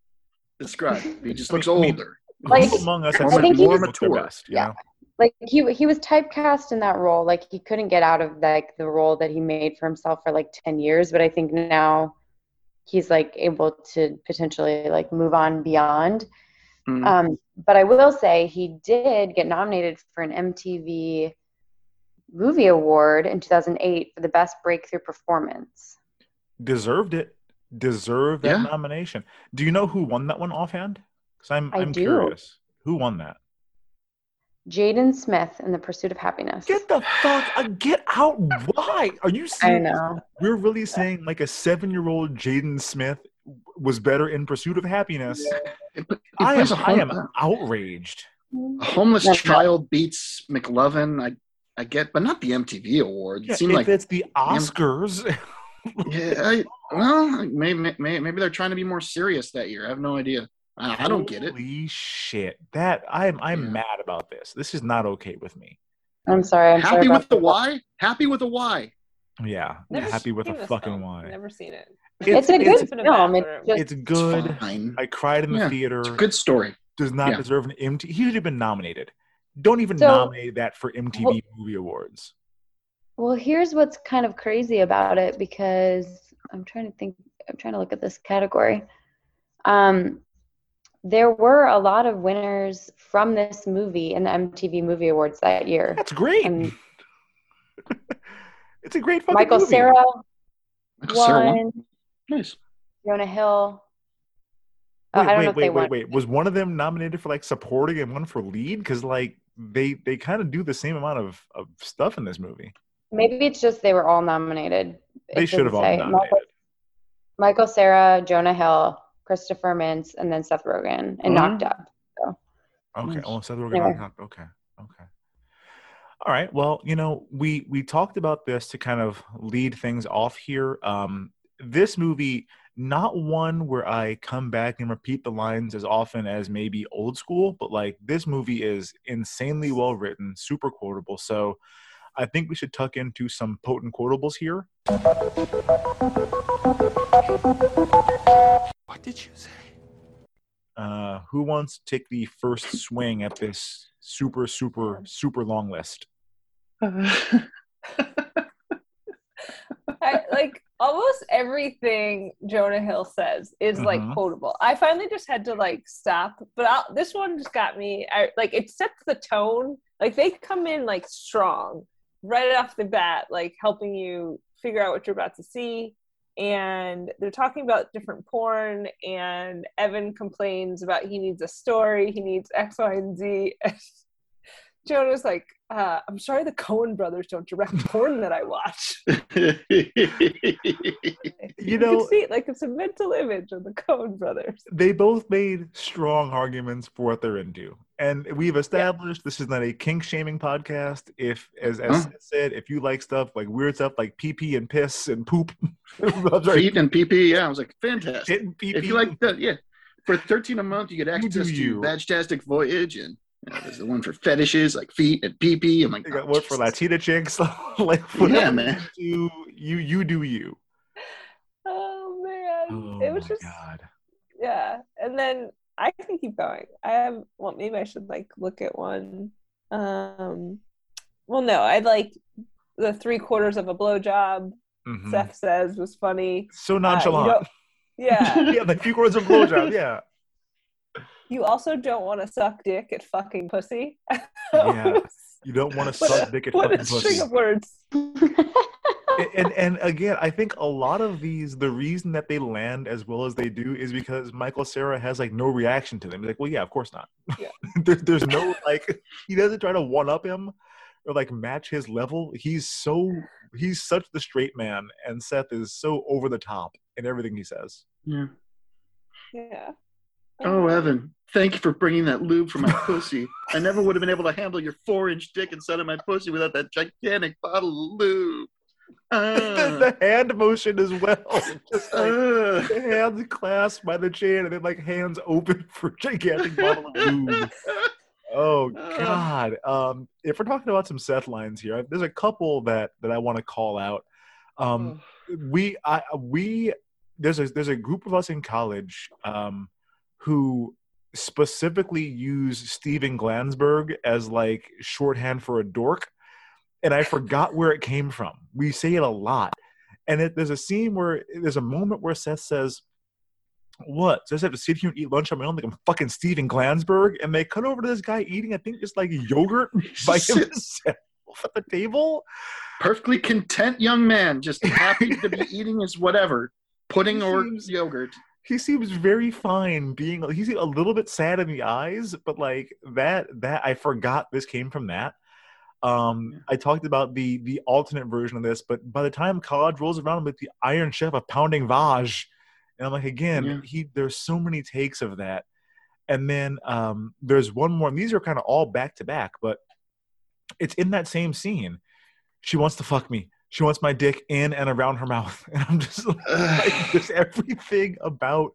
E: describe. He just looks
B: I mean,
E: older.
C: Like,
B: among us
E: I think
B: seen
E: he
B: him
E: was-
B: look best, you
C: Yeah.
B: know?
C: like he he was typecast in that role like he couldn't get out of like the role that he made for himself for like 10 years but i think now he's like able to potentially like move on beyond
E: Mm.
C: um but i will say he did get nominated for an mtv movie award in 2008 for the best breakthrough performance
B: deserved it deserved that
E: Yeah.
B: nomination. Do you know who won that one offhand? Because i'm
C: I
B: i'm curious. Who won that?
C: Jaden smith in the pursuit of happiness.
B: Get the fuck uh, get out. Why? Are you
C: i
B: serious?
C: know.
B: We're really saying like a seven-year-old jaden smith was better in pursuit of happiness.
E: He put- he
B: i am
E: plays a
B: i am outraged.
E: a homeless
C: That's not-
E: child beats McLovin. I I get, but not the MTV award. It
B: Yeah,
E: seemed
B: if
E: like
B: it's the oscars
E: yeah. I, well, maybe, maybe maybe they're trying to be more serious that year. I have no idea. I, I don't get it.
B: holy shit that i'm i'm
E: Yeah.
B: mad about this this is not okay with me
C: i'm sorry i'm
E: Happy
C: about
E: with the
C: that.
E: Y. Happy with a Y.
B: yeah
F: Never
B: happy with
F: seen
B: a
F: this
B: fucking
F: film.
B: why
F: Never seen it.
C: it's, a good
F: in a
C: film it's just
B: it's good
E: Fine.
B: i cried in the
E: Yeah,
B: theater
E: It's a good story.
B: does not
E: Yeah.
B: deserve an MTV. He should have been nominated. Don't even
C: So-
B: nominate that for MTV
C: Well-
B: Movie Awards.
C: Well, here's what's kind of crazy about it because I'm trying to think, I'm trying to look at this category. Um, there were a lot of winners from this movie in the MTV Movie Awards that year.
B: That's great.
C: And
B: it's a great fucking
C: Michael
B: movie.
C: Sarah
E: Michael Cera won.
C: won,
E: Nice.
C: Jonah Hill. Oh,
B: Wait,
C: I don't
B: wait,
C: know if
B: wait,
C: they
B: wait,
C: won.
B: wait. Was one of them nominated for like supporting and one for lead? Because like they they kind of do the same amount of, of stuff in this movie.
C: Maybe it's just they were all nominated.
B: They should have all
C: say.
B: been
C: Michael,
B: nominated.
C: Michael Cera, Jonah Hill, Christopher Mintz, and then Seth Rogen, and
B: Mhm.
C: Knocked Up. So
B: Okay. Oh, Seth Rogen.
C: Yeah.
B: on top. Okay. Okay. All right. Well, you know, we we talked about this to kind of lead things off here. Um, this movie, not one where I come back and repeat the lines as often as maybe old school, but like this movie is insanely well written, super quotable. So I think we should tuck into some potent quotables here.
A: What did you say?
B: Uh, who wants to take the first swing at this super, super, super long list?
F: I, like almost everything Jonah Hill says is like
B: Mhm.
F: quotable. I finally just had to like stop, but I'll, this one just got me. I, like it sets the tone. Like they come in like strong right off the bat, like helping you figure out what you're about to see. And they're talking about different porn, and Evan complains about he needs a story, he needs X, Y, and Z. Jonah's like, uh, I'm sorry the Coen brothers don't direct porn that I watch.
B: You
F: can
B: know,
F: see it like it's a mental image of the Coen brothers.
B: they both made strong arguments for what they're into. And we've established this is not a kink shaming podcast. If, as, as
E: Huh?
B: Said, if you like stuff like weird stuff like pee pee and piss and poop, I'm sorry,
E: Feet and PP. Yeah, I was like, fantastic.
B: shit and pee
E: If you like that, yeah. For 13 a month, you get
B: You do
E: access to
B: you.
E: Vagtastic Voyage, and you know, there's the one for fetishes like feet and PP. I'm like,
B: they got
E: oh,
B: one for Latina chicks, like whatever
E: Yeah, man.
B: You, you you do you.
F: Oh man,
B: Oh
F: it was
B: my
F: just
B: god.
F: yeah. And then I can keep going. I have well, maybe I should like look at one. Um, well, no, I like the three quarters of a blowjob.
B: Mhm.
F: Seth says was funny.
B: So
F: Uh,
B: nonchalant.
F: don't- yeah,
B: yeah, the three quarters of a blowjob. Yeah.
F: You also don't want to suck dick at fucking pussy.
B: Yeah. You don't want to suck
F: a-
B: dick at fucking pussy.
F: what
B: fucking
F: a
B: pussy.
F: string of words.
B: and and again, I think a lot of these, the reason that they land as well as they do is because Michael Cera has like no reaction to them. He's like, well, yeah, of course not.
F: Yeah.
B: there, there's no like, he doesn't try to one up him or like match his level. He's so he's such the straight man, and Seth is so over the top in everything he says.
E: Yeah.
F: Yeah.
E: Oh, Evan, thank you for bringing that lube for my pussy. I never would have been able to handle your four inch dick inside of my pussy without that gigantic bottle of lube.
B: the,
E: Uh,
B: the hand motion as well, just like
E: uh.
B: the hands clasped by the chain, and then like hands open for gigantic bottle of lube. Oh
E: Uh.
B: God! Um, if we're talking about some Seth lines here, there's a couple that that I want to call out. Um, we, I, we, there's a there's a group of us in college um, who specifically use Steven Glansberg as like shorthand for a dork, and I forgot where it came from. We say it a lot, and it, there's a scene where there's a moment where Seth says. What? So I just have to sit here and eat lunch on my own like I'm fucking Steven Glansberg, and they cut over to this guy eating, I think, just like yogurt by himself at the table.
E: Perfectly content young man, just happy to be eating his whatever, pudding or yogurt.
B: He seems very fine being he's a little bit sad in the eyes but like that that i forgot this came from that. Um i talked about the the alternate version of this but by the time college rolls around with the iron chef of pounding vaj. And i'm like again
E: Yeah.
B: he there's so many takes of that. And then um there's one more and these are kind of all back to back but it's in that same scene. She wants to fuck me she wants my dick in and around her mouth and i'm just like like just everything about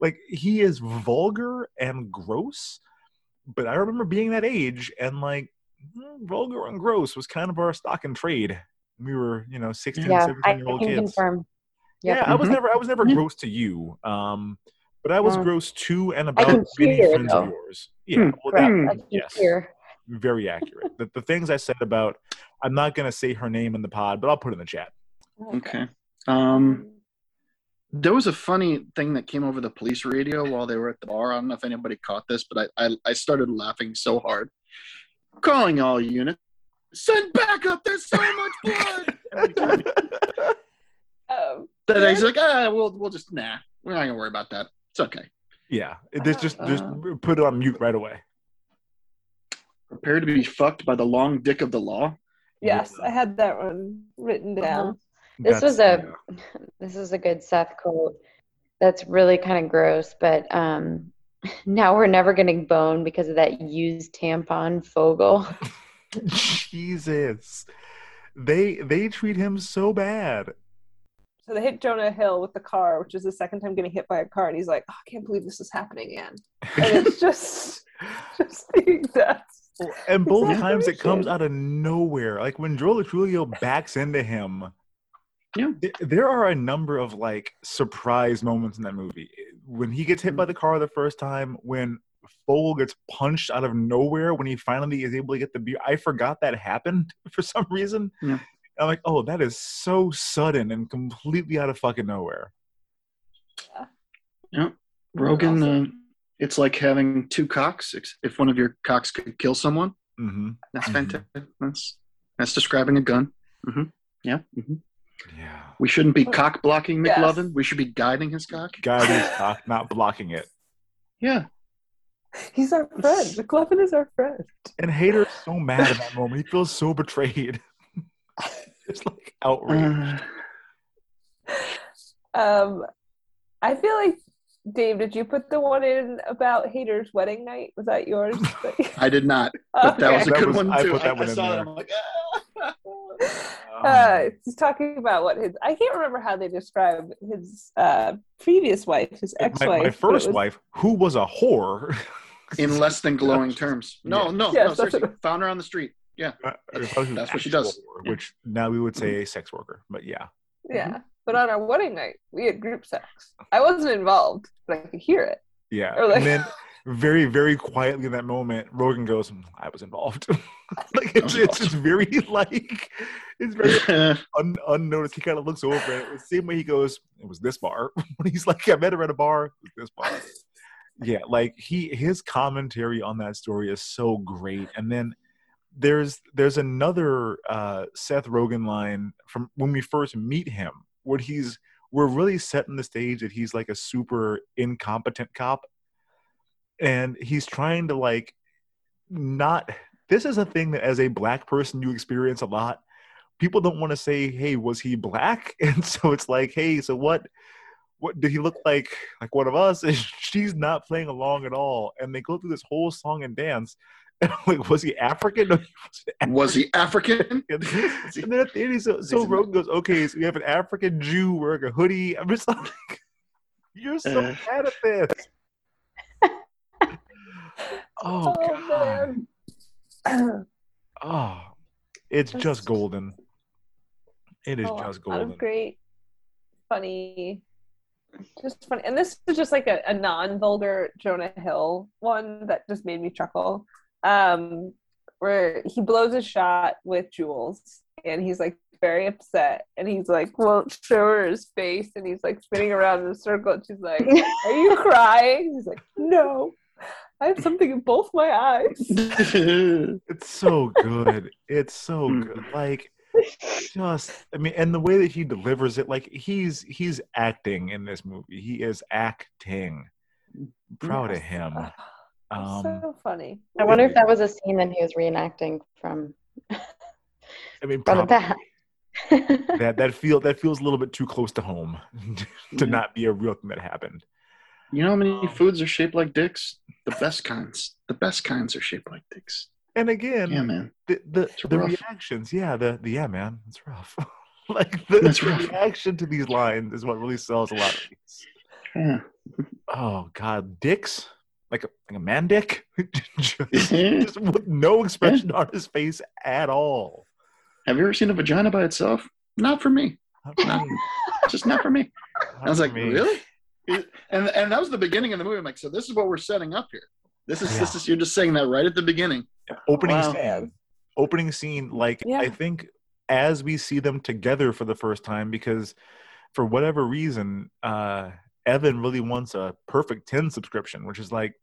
B: like he is vulgar and gross but i remember being that age and like mm, vulgar and gross was kind of our stock and trade we were you know 16
C: yeah,
B: 17 year old kids
C: confirm.
B: yeah
C: Yep.
B: i was
E: Mhm.
B: never i was never
E: Yeah.
B: gross to you um but i was
C: Yeah.
B: gross to and about
C: can
B: many
C: hear it,
B: friends of yours yeah
E: Hmm.
B: well, that,
E: Hmm.
B: Yes
C: hear.
B: Very accurate the, the things i said about i'm not going to say her name in the pod but i'll put it in the chat
E: Okay. Um, there was a funny thing that came over the police radio while they were at the bar. I don't know if anybody caught this, but I, I, I started laughing so hard. Calling all units. Send backup. There's so much blood.
F: Um,
E: that he's like, ah, we'll we'll just nah. We're not gonna worry about that. It's okay.
B: yeah it, just just just
E: Uh,
B: put it on mute right away
E: Prepare to be fucked by the long dick of the law.
F: yes, I had that one written down.
C: This was
B: That's-
C: a this is a good Seth quote. That's really kind of gross, but um, Now we're never getting bone because of that used tampon Fogel.
B: Jesus. They they treat him so bad.
F: So they hit Jonah Hill with the car, which is the second time getting hit by a car, and he's like, oh, "I can't believe this is happening again." And it's just, just the exact.
B: And both times it comes out of nowhere. Like when Joe Lo Truglio backs into him.
E: Yeah.
B: th- There are a number of like surprise moments in that movie. When he gets hit by the car the first time, when Fogel gets punched out of nowhere, when he finally is able to get the beer. I forgot that happened for some reason.
E: Yeah.
B: I'm like, oh, that is so sudden and completely out of fucking nowhere.
E: Yeah
F: Rogen,
E: Awesome. It's like having two cocks. If one of your cocks could kill someone,
B: hmm
E: that's
B: Mhm.
E: fantastic. That's that's describing a gun. hmm Yeah. hmm
B: Yeah.
E: We shouldn't be cock blocking
F: Yes.
E: McLovin. We should be guiding his cock.
B: Guiding his cock, not blocking it.
E: Yeah.
F: He's our friend. McLovin is our friend.
B: And Hader's so mad at that moment. He feels so betrayed. It's like outrage.
E: Uh,
F: Um, I feel like Dave, did you put the one in about Hader's wedding night? Was that yours?
E: I did not, but that was a
B: That
E: good
B: was-
E: one
B: I
E: too.
B: put that
E: I,
B: one
E: I
B: in
E: saw
B: there.
E: that. I'm like, ah.
F: uh, he's talking about what his I can't remember how they describe his uh, previous wife, his ex-wife.
B: my
F: but it
B: first
F: was-
B: wife, who was a whore.
E: in less than glowing terms. No,
B: Yeah.
E: no,
F: Yes,
E: no. Seriously,
F: what-
E: found her on the street. Yeah.
B: Uh, I thought she was
E: That's what she does.
B: whore, Which now we would say a sex worker, but yeah.
F: Yeah, but on our wedding night, we had group sex. I wasn't involved, but I could hear it.
B: Yeah.
F: Or like-
B: and then very, very quietly in that moment, Rogen goes, "Mm, I was involved. like it's,
E: was
B: it's just very like it's very un- unnoticed. He kind of looks over and it. The same way he goes, it was this bar. when he's like, I met her at a bar, it was this bar. yeah, like he his commentary on that story is so great. And then there's there's another uh Seth Rogen line from when we first meet him where he's we're really setting the stage that he's like a super incompetent cop. And he's trying to like not this is a thing that as a black person you experience a lot. People don't want to say hey was he black? And so it's like hey so what what did he look like like one of us? And she's not playing along at all. And they go through this whole song and dance and I'm like was he african no, he wasn't
E: Was he African?
B: African. and then at the end he's so, so Rogen goes okay so you have an african jew wearing a hoodie i'm just like you're so
E: Uh.
B: bad at this oh, god
F: man.
B: oh it's
F: That's
B: just golden it is
F: a
B: just golden
F: great, funny, just funny. And this is just like a, a non-vulgar Jonah Hill one that just made me chuckle. Um, where he blows a shot with Jules, and he's like very upset, and he's like, won't show her his face, and he's like spinning around in a circle, and she's like, "Are you crying?" He's like, "No." I have something in both my eyes.
B: It's so good. It's so
E: Mm.
B: good. Like just I mean and the way that he delivers it like he's he's acting in this movie. He is acting. Proud of
F: Yes.
B: him.
F: Ugh,
B: Um
F: so funny.
C: I wonder if that was a scene that he was reenacting from
B: I mean
C: from the past.
B: that that feel that feels a little bit too close to home to
E: Yeah.
B: not be a real thing that happened.
E: You know how many foods are shaped like dicks? The best kinds. The best kinds are shaped like dicks.
B: And again,
E: Yeah, man.
B: the the, the reactions, yeah, the, the yeah, man, it's rough. like the, the
E: rough.
B: reaction to these lines is what really sells a lot of these.
E: Yeah.
B: Oh God, dicks like a like a man dick, just, just with no expression on his face at all.
E: Have you ever seen a vagina by itself? Not for me.
B: Not for
E: No.
B: me.
E: Just not for me.
B: Not
E: I was like,
B: me.
E: really? And and that was the beginning of the movie. I'm like, so this is what we're setting up here. This is this is you're just saying that right at the beginning.
B: Opening
E: Wow.
B: scene, opening scene. Like
F: Yeah.
B: I think as we see them together for the first time, because for whatever reason, uh, Evan really wants a perfect ten subscription, which is like,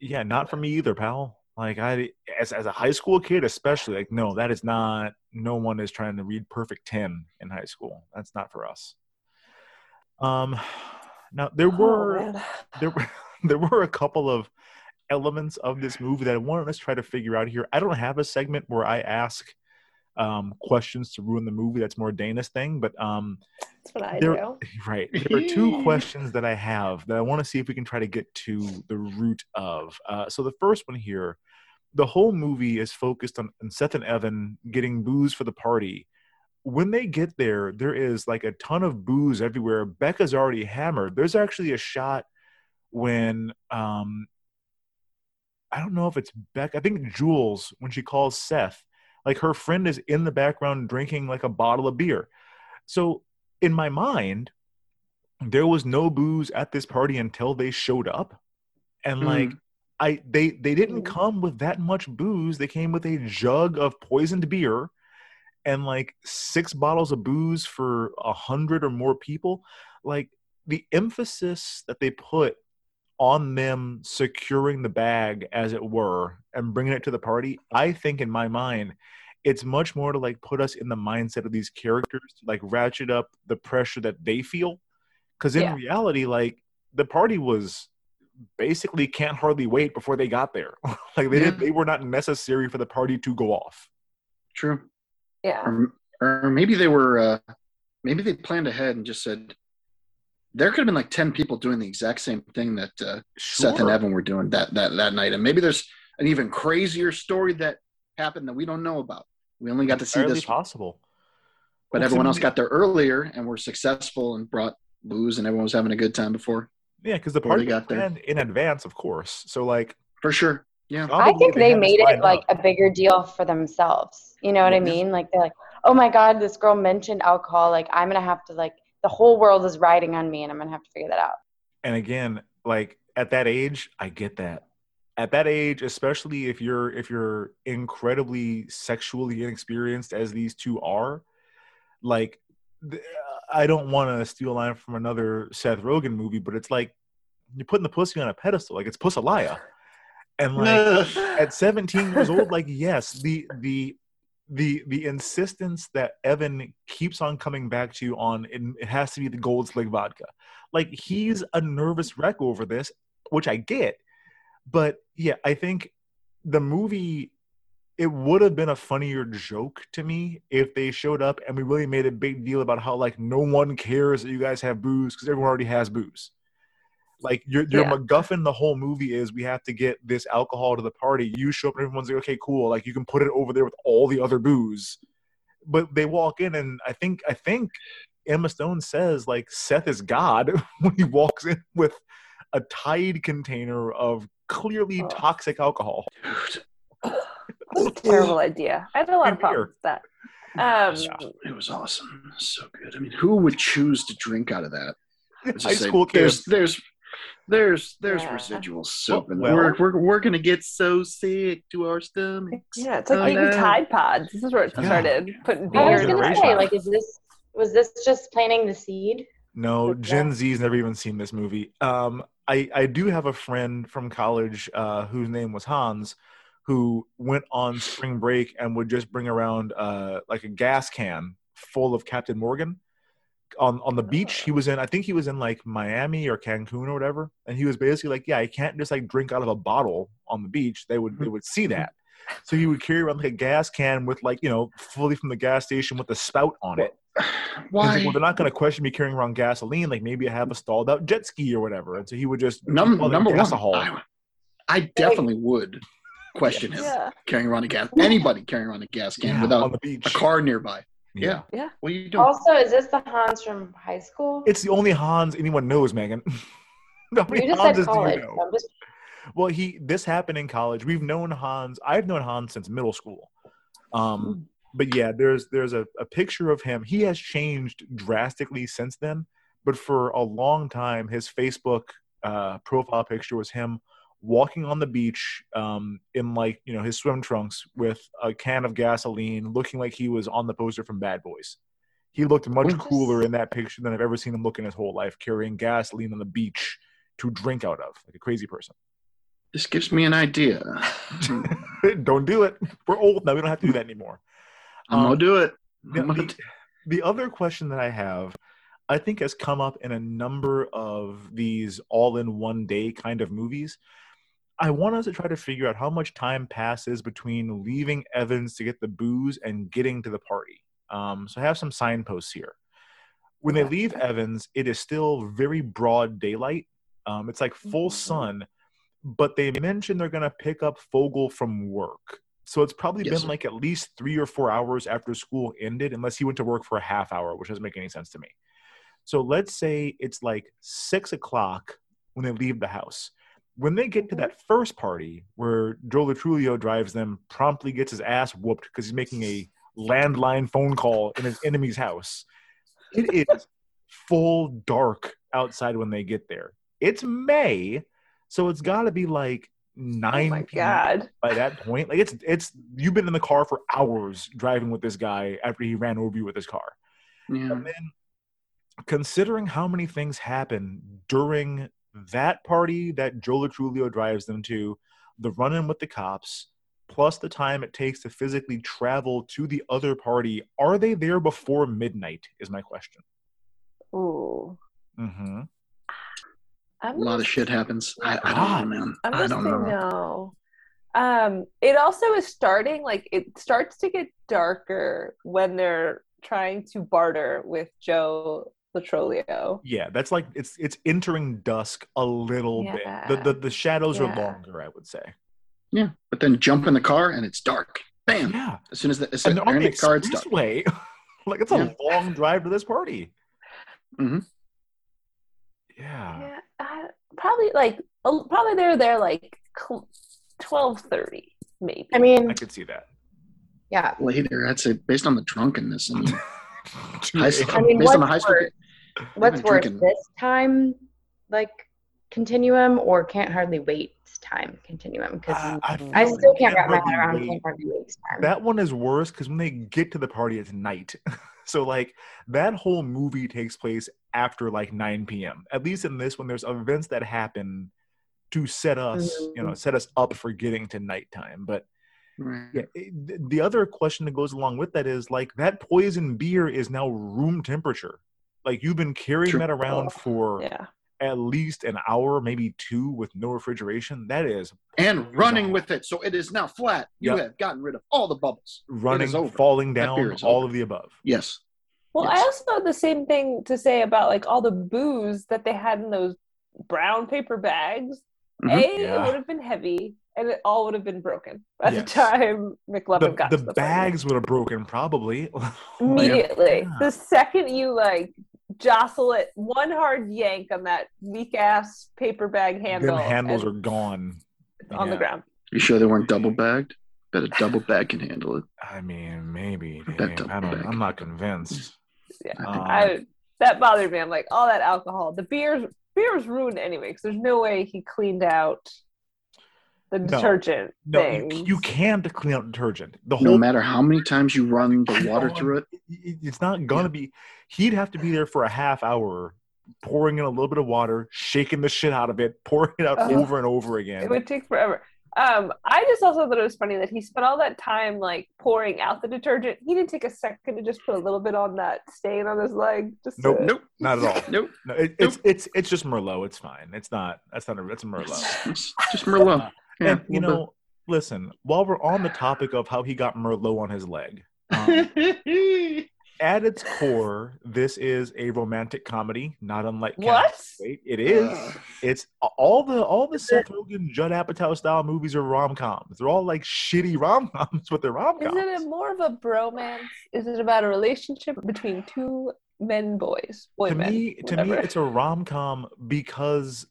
B: yeah, not for me either, pal. Like I, as as a high school kid, especially, like no, that is not. No one is trying to read perfect ten in high school. That's not for us. Um, now there
F: Oh,
B: were
F: man.
B: there were there were a couple of elements of this movie that I wanted us to try to figure out here. I don't have a segment where I ask um, questions to ruin the movie. That's more Dana's thing. But um,
F: That's what I
B: there,
F: do.
B: right, there are two questions that I have that I want to see if we can try to get to the root of. Uh, so the first one here, the whole movie is focused on, on Seth and Evan getting booze for the party. When they get there, there is like a ton of booze everywhere. Becca's already hammered. There's actually a shot when um, I don't know if it's Beck. I think Jules when she calls Seth, like her friend is in the background drinking like a bottle of beer. So in my mind, there was no booze at this party until they showed up, and mm. like I they they didn't mm. come with that much booze. They came with a jug of poisoned beer and like six bottles of booze for a hundred or more people. Like the emphasis that they put on them securing the bag as it were and bringing it to the party i think in my mind it's much more to like put us in the mindset of these characters to like ratchet up the pressure that they feel because in
F: Yeah.
B: reality like the party was basically can't hardly wait before they got there like they did they were not necessary for the party to go off
E: True.
F: Yeah.
E: Or, or maybe they were, uh, maybe they planned ahead and just said, there could have been like 10 people doing the exact same thing that uh, Seth and Evan were doing that, that, that night. And maybe there's an even crazier story that happened that we don't know about. We only got to see this,
B: possible
E: but
B: Well,
E: everyone else got there earlier and were successful and brought booze and everyone was having a good time before.
B: yeah because the party
E: got there.
B: in advance of course so like
E: For sure. Yeah.
C: I think they
B: had this
C: made it like
B: up.
C: a bigger deal for themselves. You know what I mean? Like they're like, oh my God, this girl mentioned alcohol. Like I'm gonna have to like the whole world is riding on me and I'm gonna have to figure that out.
B: and again like at that age i get that at that age especially if you're if you're incredibly sexually inexperienced as these two are like i don't want to steal a line from another seth rogen movie but it's like you're putting the pussy on a pedestal like it's pussalaya and like at 17 years old like yes the the the the insistence that evan keeps on coming back to you on it, it has to be the gold slick vodka. Like he's a nervous wreck over this which i get but yeah i think the movie it would have been a funnier joke to me if they showed up and we really made a big deal about how like no one cares that you guys have booze because everyone already has booze like your your
F: Yeah.
B: MacGuffin the whole movie is we have to get this alcohol to the party. You show up and everyone's like, okay, cool. Like you can put it over there with all the other booze. But they walk in and I think I think Emma Stone says like Seth is God when he walks in with a Tide container of clearly
F: Oh.
B: toxic alcohol.
F: That's a terrible idea. I had a lot of
B: Same here.
F: problems with that. Um,
E: It was awesome. So good. I mean, who would choose to drink out of that?
B: High
E: say,
B: school kids.
E: there's there's there's
F: Yeah.
E: residual soap, and
B: Well-
E: we're, we're we're gonna get so sick to our stomachs.
F: yeah, it's like
E: Oh,
F: eating
E: no.
F: Tide Pods. This is where it
B: Yeah.
F: started. Putting
B: I
C: I
F: beer
C: was gonna
B: generation.
C: say, like, is this was this just planting the seed?
B: No, Gen Z's never even seen this movie. Um, I I do have a friend from college uh, whose name was Hans, who went on spring break and would just bring around uh, like a gas can full of Captain Morgan. On on the beach, uh. he was in. I think he was in like Miami or Cancun or whatever, and he was basically like, "Yeah, I can't just like drink out of a bottle on the beach. They would they would see that." So he would carry around like a gas can with like you know fully from the gas station with the spout on it. He's like,
E: Why?
B: well, they're not going to question me carrying around gasoline. Like maybe I have a stalled out jet ski or whatever. And so he would just
E: Num-
B: call it
E: number one,
B: gasohol.
E: I, I definitely would question him
F: Yeah.
E: carrying around a gas. Anybody carrying around a gas can
B: Yeah, on
E: without
B: the beach.
E: a car nearby. Yeah.
F: Yeah.
E: What are you doing?
C: Also, is this the Hans from high school?
B: It's the only Hans anyone knows, Megan. How many
C: you just
B: Hanses
C: said
B: do you know?
C: I'm just
B: Well, he this happened in college. We've known Hans. I've known Hans since middle school. Um, but yeah, there's there's a, a picture of him. He has changed drastically since then. But for a long time, his Facebook uh, profile picture was him walking on the beach um, in like you know his swim trunks with a can of gasoline, looking like he was on the poster from Bad Boys. He looked much cooler in that picture than I've ever seen him look in his whole life, carrying gasoline on the beach to drink out of, like a crazy person.
E: This gives me an idea.
B: don't do it. We're old now. We don't have to do that anymore.
E: I'm gonna
B: Um,
E: do it.
B: The,
E: gonna
B: the, the other question that I have, I think, has come up in a number of these all in one day kind of movies. I want us to try to figure out how much time passes between leaving Evans to get the booze and getting to the party. Um, so I have some signposts here. When they leave Evans, it is still very broad daylight. Um, it's like full
E: Mm-hmm.
B: sun, but they mention they're going to pick up Fogel from work. So it's probably
E: Yes,
B: been
E: sir.
B: like at least three or four hours after school ended, unless he went to work for a half hour, which doesn't make any sense to me. So let's say it's like six o'clock when they leave the house. When they get to that first party where Joe Lo Truglio drives them, promptly gets his ass whooped because he's making a landline phone call in his enemy's house. It is full dark outside when they get there. It's May, so it's got to be like
F: Oh
B: nine
F: my god.
B: by that point. Like it's it's you've been in the car for hours driving with this guy after he ran over you with his car.
E: Yeah.
B: And then considering how many things happen during that party that Joe Lo Truglio drives them to, the run in with the cops, plus the time it takes to physically travel to the other party, are they there before midnight? Is my question.
F: Ooh.
B: Mm-hmm.
E: A lot of shit happens. I, I don't know, man.
F: I'm
E: I don't
F: say
E: know.
F: no. Um, it also is starting like it starts to get darker when they're trying to barter with Joe Lo Truglio.
B: Yeah, that's like it's it's entering dusk a little bit. The the, the shadows are longer, I would say.
E: Yeah, but then jump in the car and it's dark. Bam!
B: Yeah.
E: As soon as the, as soon
B: And
E: as
B: they're on the
E: the car, it's dark.
B: expressway. like it's a
E: Yeah.
B: long drive to this party.
E: Mhm.
B: Yeah.
F: Yeah, uh, probably like uh, probably they're there like twelve thirty maybe.
C: I mean,
B: I could see that.
C: yeah.
E: Later, I'd say based on the drunkenness. I mean,
B: Two
E: high school,
C: I mean,
E: based on the high school.
C: Worse? Worse,
E: drinking-
C: this time, like continuum, or can't hardly wait time continuum? Because
B: Uh, I,
C: I still can't wrap
B: Can't
C: my head around
B: Wait-
C: can't hardly wait time.
B: That one is worse because when they get to the party, it's night. so like that whole movie takes place after like 9 p.m. At least in this one, there's events that happen to set us, you know, set us up for getting to nighttime. But
E: Right.
B: yeah, the other question that goes along with that is like that poison beer is now room temperature. Like you've been carrying
E: True.
B: that around for
F: yeah.
B: at least an hour, maybe two, with no refrigeration. That is
E: And running with it, so it is now flat. You
B: Yep.
E: have gotten rid of all the bubbles.
B: running, falling down, all
E: over.
B: of the above.
E: Yes.
F: Well, I also have the same thing to say about like all the booze that they had in those brown paper bags.
E: Mhm.
F: A,
B: Yeah.
F: it would have been heavy, and it all would have been broken by
B: Yes.
F: the time McLovin
B: The,
F: got
B: the
F: to the party.
B: bags would have broken probably.
F: immediately.
B: Yeah.
F: The second you like jostle it, one hard yank on that weak ass paper bag handle,
B: Them handles are gone.
F: it's on the ground.
E: You sure they weren't double bagged? Bet a double bag can handle it.
B: I mean, maybe.
E: Bet
B: Dave.
E: double
B: I don't.
E: bag.
B: I'm not convinced.
F: Yeah,
B: Um,
F: I that bothered me. I'm like, all that alcohol, the beer's beer's ruined anyway because there's no way he cleaned out the
B: No.
F: detergent
B: no,
F: thing.
B: you, you can't clean out detergent. The
E: No
B: whole
E: matter how many times you run the water
B: Gone.
E: through it,
B: it- it's not gonna be. He'd have to be there for a half hour, pouring in a little bit of water, shaking the shit out of it, pouring it out
F: Oh.
B: over and over again.
F: It would take forever. Um, I just also thought it was funny that he spent all that time like pouring out the detergent. He didn't take a second to just put a little bit on that stain on his leg. Just
B: Nope.
F: to-
E: nope,
B: Not at all.
E: nope.
B: No, it, it's it's it's just Merlot. It's fine. It's not. That's not a. It's a Merlot.
E: It's just Merlot. Yeah,
B: and you know, listen. While we're on the topic of how he got Merlot on his leg, um, at its core, this is a romantic comedy, not unlike
F: What?
B: Wait, it is. It's all the all the Seth Rogen, Judd Apatow style movies are rom coms. They're all like shitty rom coms, but they're rom
F: coms. Isn't it a more of a bromance? Is it about a relationship between two men, boys, boy
B: To
F: men?
B: me, to me, it's a rom com because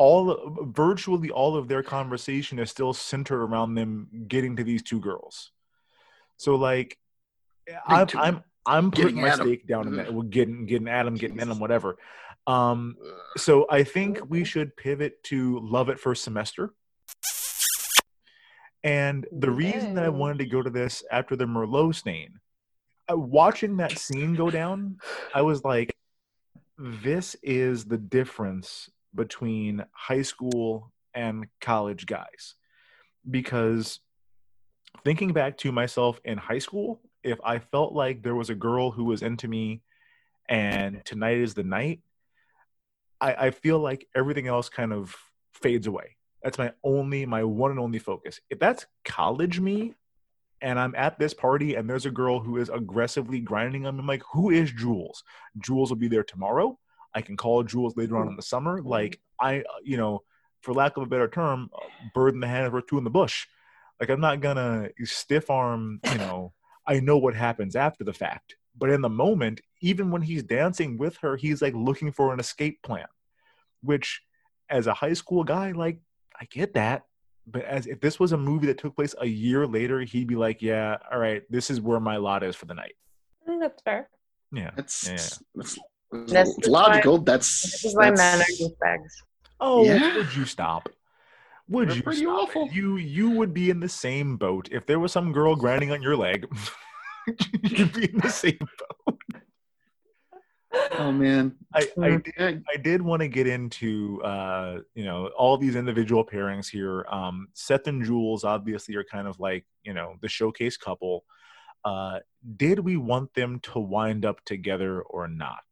B: all virtually all of their conversation is still centered around them getting to these two girls. So like, I'm. I'm I'm putting
E: Getting
B: my stake down in that. We're getting getting Adam, getting at
E: Jesus.
B: him, whatever. Um, so I think we should pivot to Love at First Semester. And the reason that I wanted to go to this after the Merlot stain, uh, watching that scene go down, I was like, this is the difference between high school and college guys. Because thinking back to myself in high school, if I felt like there was a girl who was into me and tonight is the night, I, I feel like everything else kind of fades away. That's my only, my one and only focus. If that's college me, and I'm at this party and there's a girl who is aggressively grinding on me, I'm like, who is Jules? Jules will be there tomorrow. I can call Jules later on in the summer. Like I, uh, you know, for lack of a better term, uh, bird in the hand or two in the bush. Like I'm not gonna stiff arm, you know. I know what happens after the fact, but in the moment, even when he's dancing with her, he's like looking for an escape plan. Which, as a high school guy, like I get that but as if this was a movie that took place a year later, he'd be like, "Yeah, all right, this is where my lot is for the night."
F: Mm, that's fair.
B: Yeah,
E: That's,
B: yeah.
E: that's, that's
C: This is
E: logical.
C: why-
E: that's
C: This is why men are
E: that's-
C: douchebags.
B: Oh,
E: Yeah.
B: would you stop? Would
E: They're
B: you
E: pretty
B: stop?
E: awful.
B: You you would be in the same boat if there was some girl grinding on your leg. you'd be in the same boat.
E: Oh man,
B: I, I did I did want to get into uh, you know all these individual pairings here. Um, Seth and Jules obviously are kind of like you know the showcase couple. Uh, did we want them to wind up together or not?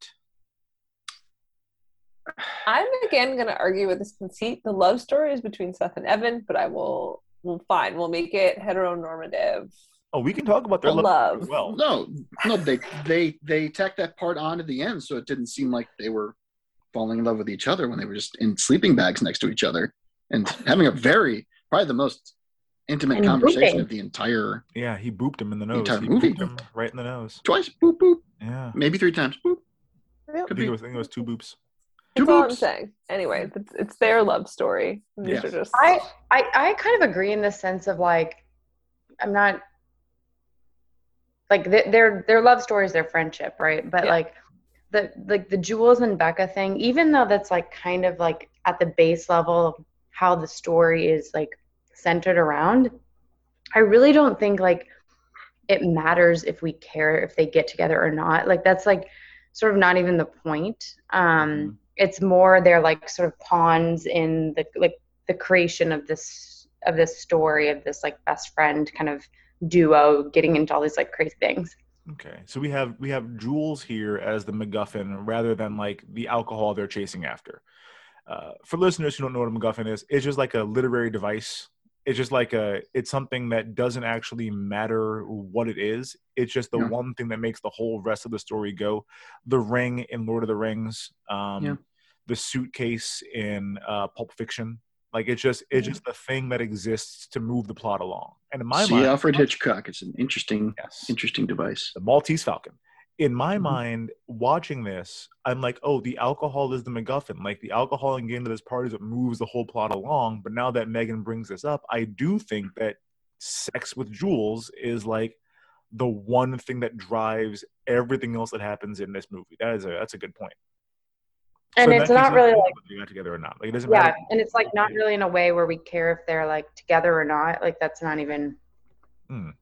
F: I'm again going to argue with this conceit. The love story is between Seth and Evan, but I will, will fine. We'll make it heteronormative.
B: Oh, we can talk about their love.
F: Love.
B: as well.
E: no, no, they they they tacked that part on to the end, so it didn't seem like they were falling in love with each other when they were just in sleeping bags next to each other and having a very probably the most intimate
C: And
E: conversation
C: booping.
E: of the entire
B: Yeah, he booped him in the nose.
E: entire
B: He
E: movie.
B: him right in the nose.
E: twice, boop boop,
B: Yeah,
E: maybe three times, boop.
B: I
E: Could
B: think
E: be.
B: it was, I think it was two boops.
E: Two
F: That's all I'm saying. Anyway, it's, it's their love story. These
E: Yes.
F: just.
C: I, I I kind of agree in the sense of like I'm not like th- their their love story is their friendship, right? But
F: Yeah.
C: like the like the Jules and Becca thing, even though that's like kind of like at the base level of how the story is like centered around, I really don't think like it matters if we care if they get together or not. Like that's like sort of not even the point. Um
B: Mhm.
C: It's more they're like sort of pawns in the like the creation of this of this story of this like best friend kind of duo getting into all these like crazy things.
B: Okay, so we have we have Jules here as the MacGuffin rather than like the alcohol they're chasing after. Uh, for listeners who don't know what a MacGuffin is, it's just like a literary device. It's just like a it's something that doesn't actually matter what it is. It's just the
E: Yeah.
B: one thing that makes the whole rest of the story go. The ring in Lord of the Rings, um,
E: Yeah.
B: The suitcase in uh, Pulp Fiction. Like it's just it's just the thing that exists to move the plot along. And in my
E: See
B: mind,
E: Alfred Hitchcock. It's an interesting,
B: yes,
E: interesting device.
B: the Maltese Falcon. In my
E: Mhm.
B: mind, watching this, I'm like, oh, the alcohol is the MacGuffin. Like the alcohol and getting to this party is what moves the whole plot along. But now that Megan brings this up, I do think that sex with Jules is like the one thing that drives everything else that happens in this movie. That is a that's a good point.
C: And
B: So
C: it's not really like
B: they got together or not. Like it doesn't
C: yeah,
B: matter.
C: and it's like not really in a way where we care if they're like together or not. Like that's not even
B: Mhm.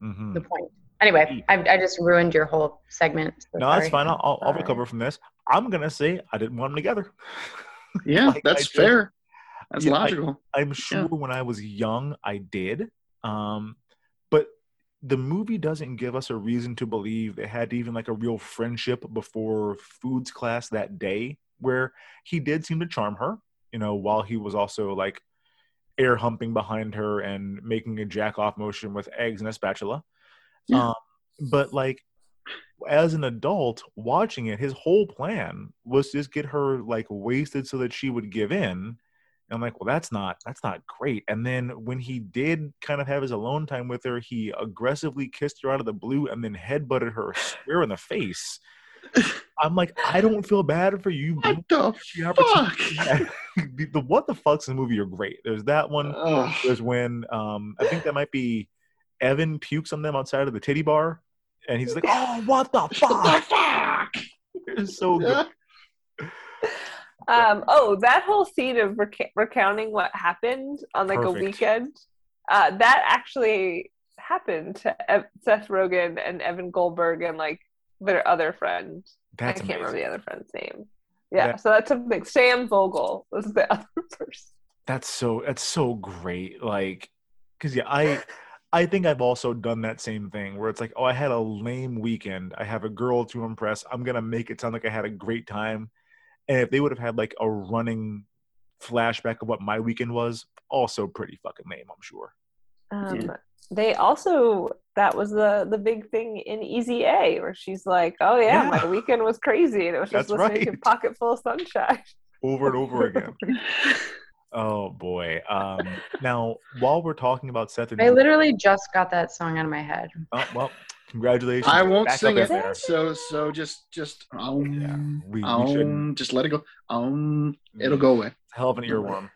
C: the point. Anyway, I, I just ruined your whole segment. so
B: No, that's fine. I'll, I'll, I'll recover from this. I'm gonna say I didn't want them together.
E: Yeah,
B: Like,
E: that's fair. That's
B: Yeah, I-
E: logical.
B: I'm sure when I was young, I did. Um, but the movie doesn't give us a reason to believe they had even like a real friendship before foods class that day, where he did seem to charm her, you know, while he was also like air humping behind her and making a jack off motion with eggs and a spatula.
E: Yeah.
B: Um, but like as an adult watching it, his whole plan was to just get her like wasted so that she would give in. And I'm like, well, that's not that's not great. And then when he did kind of have his alone time with her, he aggressively kissed her out of the blue and then headbutted her square in the face. I'm like, I don't feel bad for you.
E: What the
B: The
E: fuck?
B: the, the what the fucks in the movie are great. There's that one.
E: Ugh.
B: There's when um I think that might be Evan pukes on them outside of the titty bar, and he's like, "Oh, what the
E: What the
B: fuck!"
E: fuck?
B: It's so good.
F: Um, oh, that whole scene of reca- recounting what happened on like
B: Perfect.
F: a weekend, uh, that actually happened to Ev- Seth Rogen and Evan Goldberg and like their other friend.
B: That's
F: I can't remember the other friend's name. Yeah,
B: That-
F: so that's a big Sam Vogel was the other person.
B: That's so that's so great. Like, because yeah, I I think I've also done that same thing where it's like, oh, I had a lame weekend. I have a girl to impress. I'm gonna make it sound like I had a great time. And if they would have had like a running flashback of what my weekend was. Also pretty fucking lame, I'm sure.
F: Um, They also that was the the big thing in Easy A, where she's like, "Oh yeah,
B: Yeah.
F: my weekend was crazy, and it was just
B: That's
F: listening to. Pocket Full of Sunshine."
B: Over and over again. Oh boy. Um, now, while we're talking about Seth and
C: I
B: Jules-
C: literally just got that song out of my head.
B: oh, well, congratulations.
E: I won't
B: Back
E: sing it.
B: there.
E: So so just just um,
B: Yeah, we, we
E: um,
B: shouldn't.
E: just let it go. Um, it'll go away.
B: Hell of an earworm.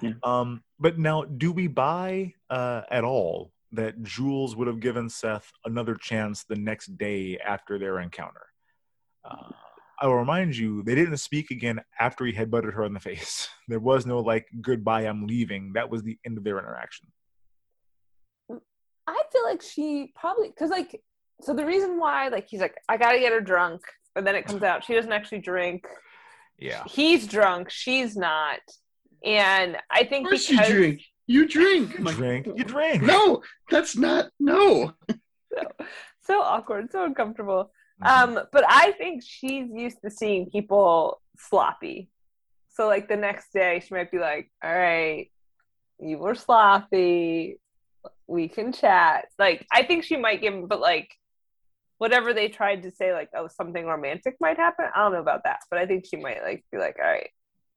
E: Yeah.
B: Um, but now, do we buy uh, at all that Jules would have given Seth another chance the next day after their encounter? Uh, I will remind you, they didn't speak again after he headbutted her in the face. There was no like goodbye, I'm leaving. That was the end of their interaction.
F: I feel like she probably because like so the reason why like he's like I gotta get her drunk, but then it comes out she doesn't actually drink.
B: Yeah.
F: He's drunk, she's not, and I think
E: Of course you drink. You drink. Like,
B: drink, you drink.
E: No, that's not. No.
F: so so awkward, so uncomfortable.
B: Mhm.
F: Um, but I think she's used to seeing people sloppy. So like the next day she might be like, All right, you were sloppy. We can chat. Like I think she might give but like whatever they tried to say, like, oh, something romantic might happen. I don't know about that, but I think she might like be like, All right,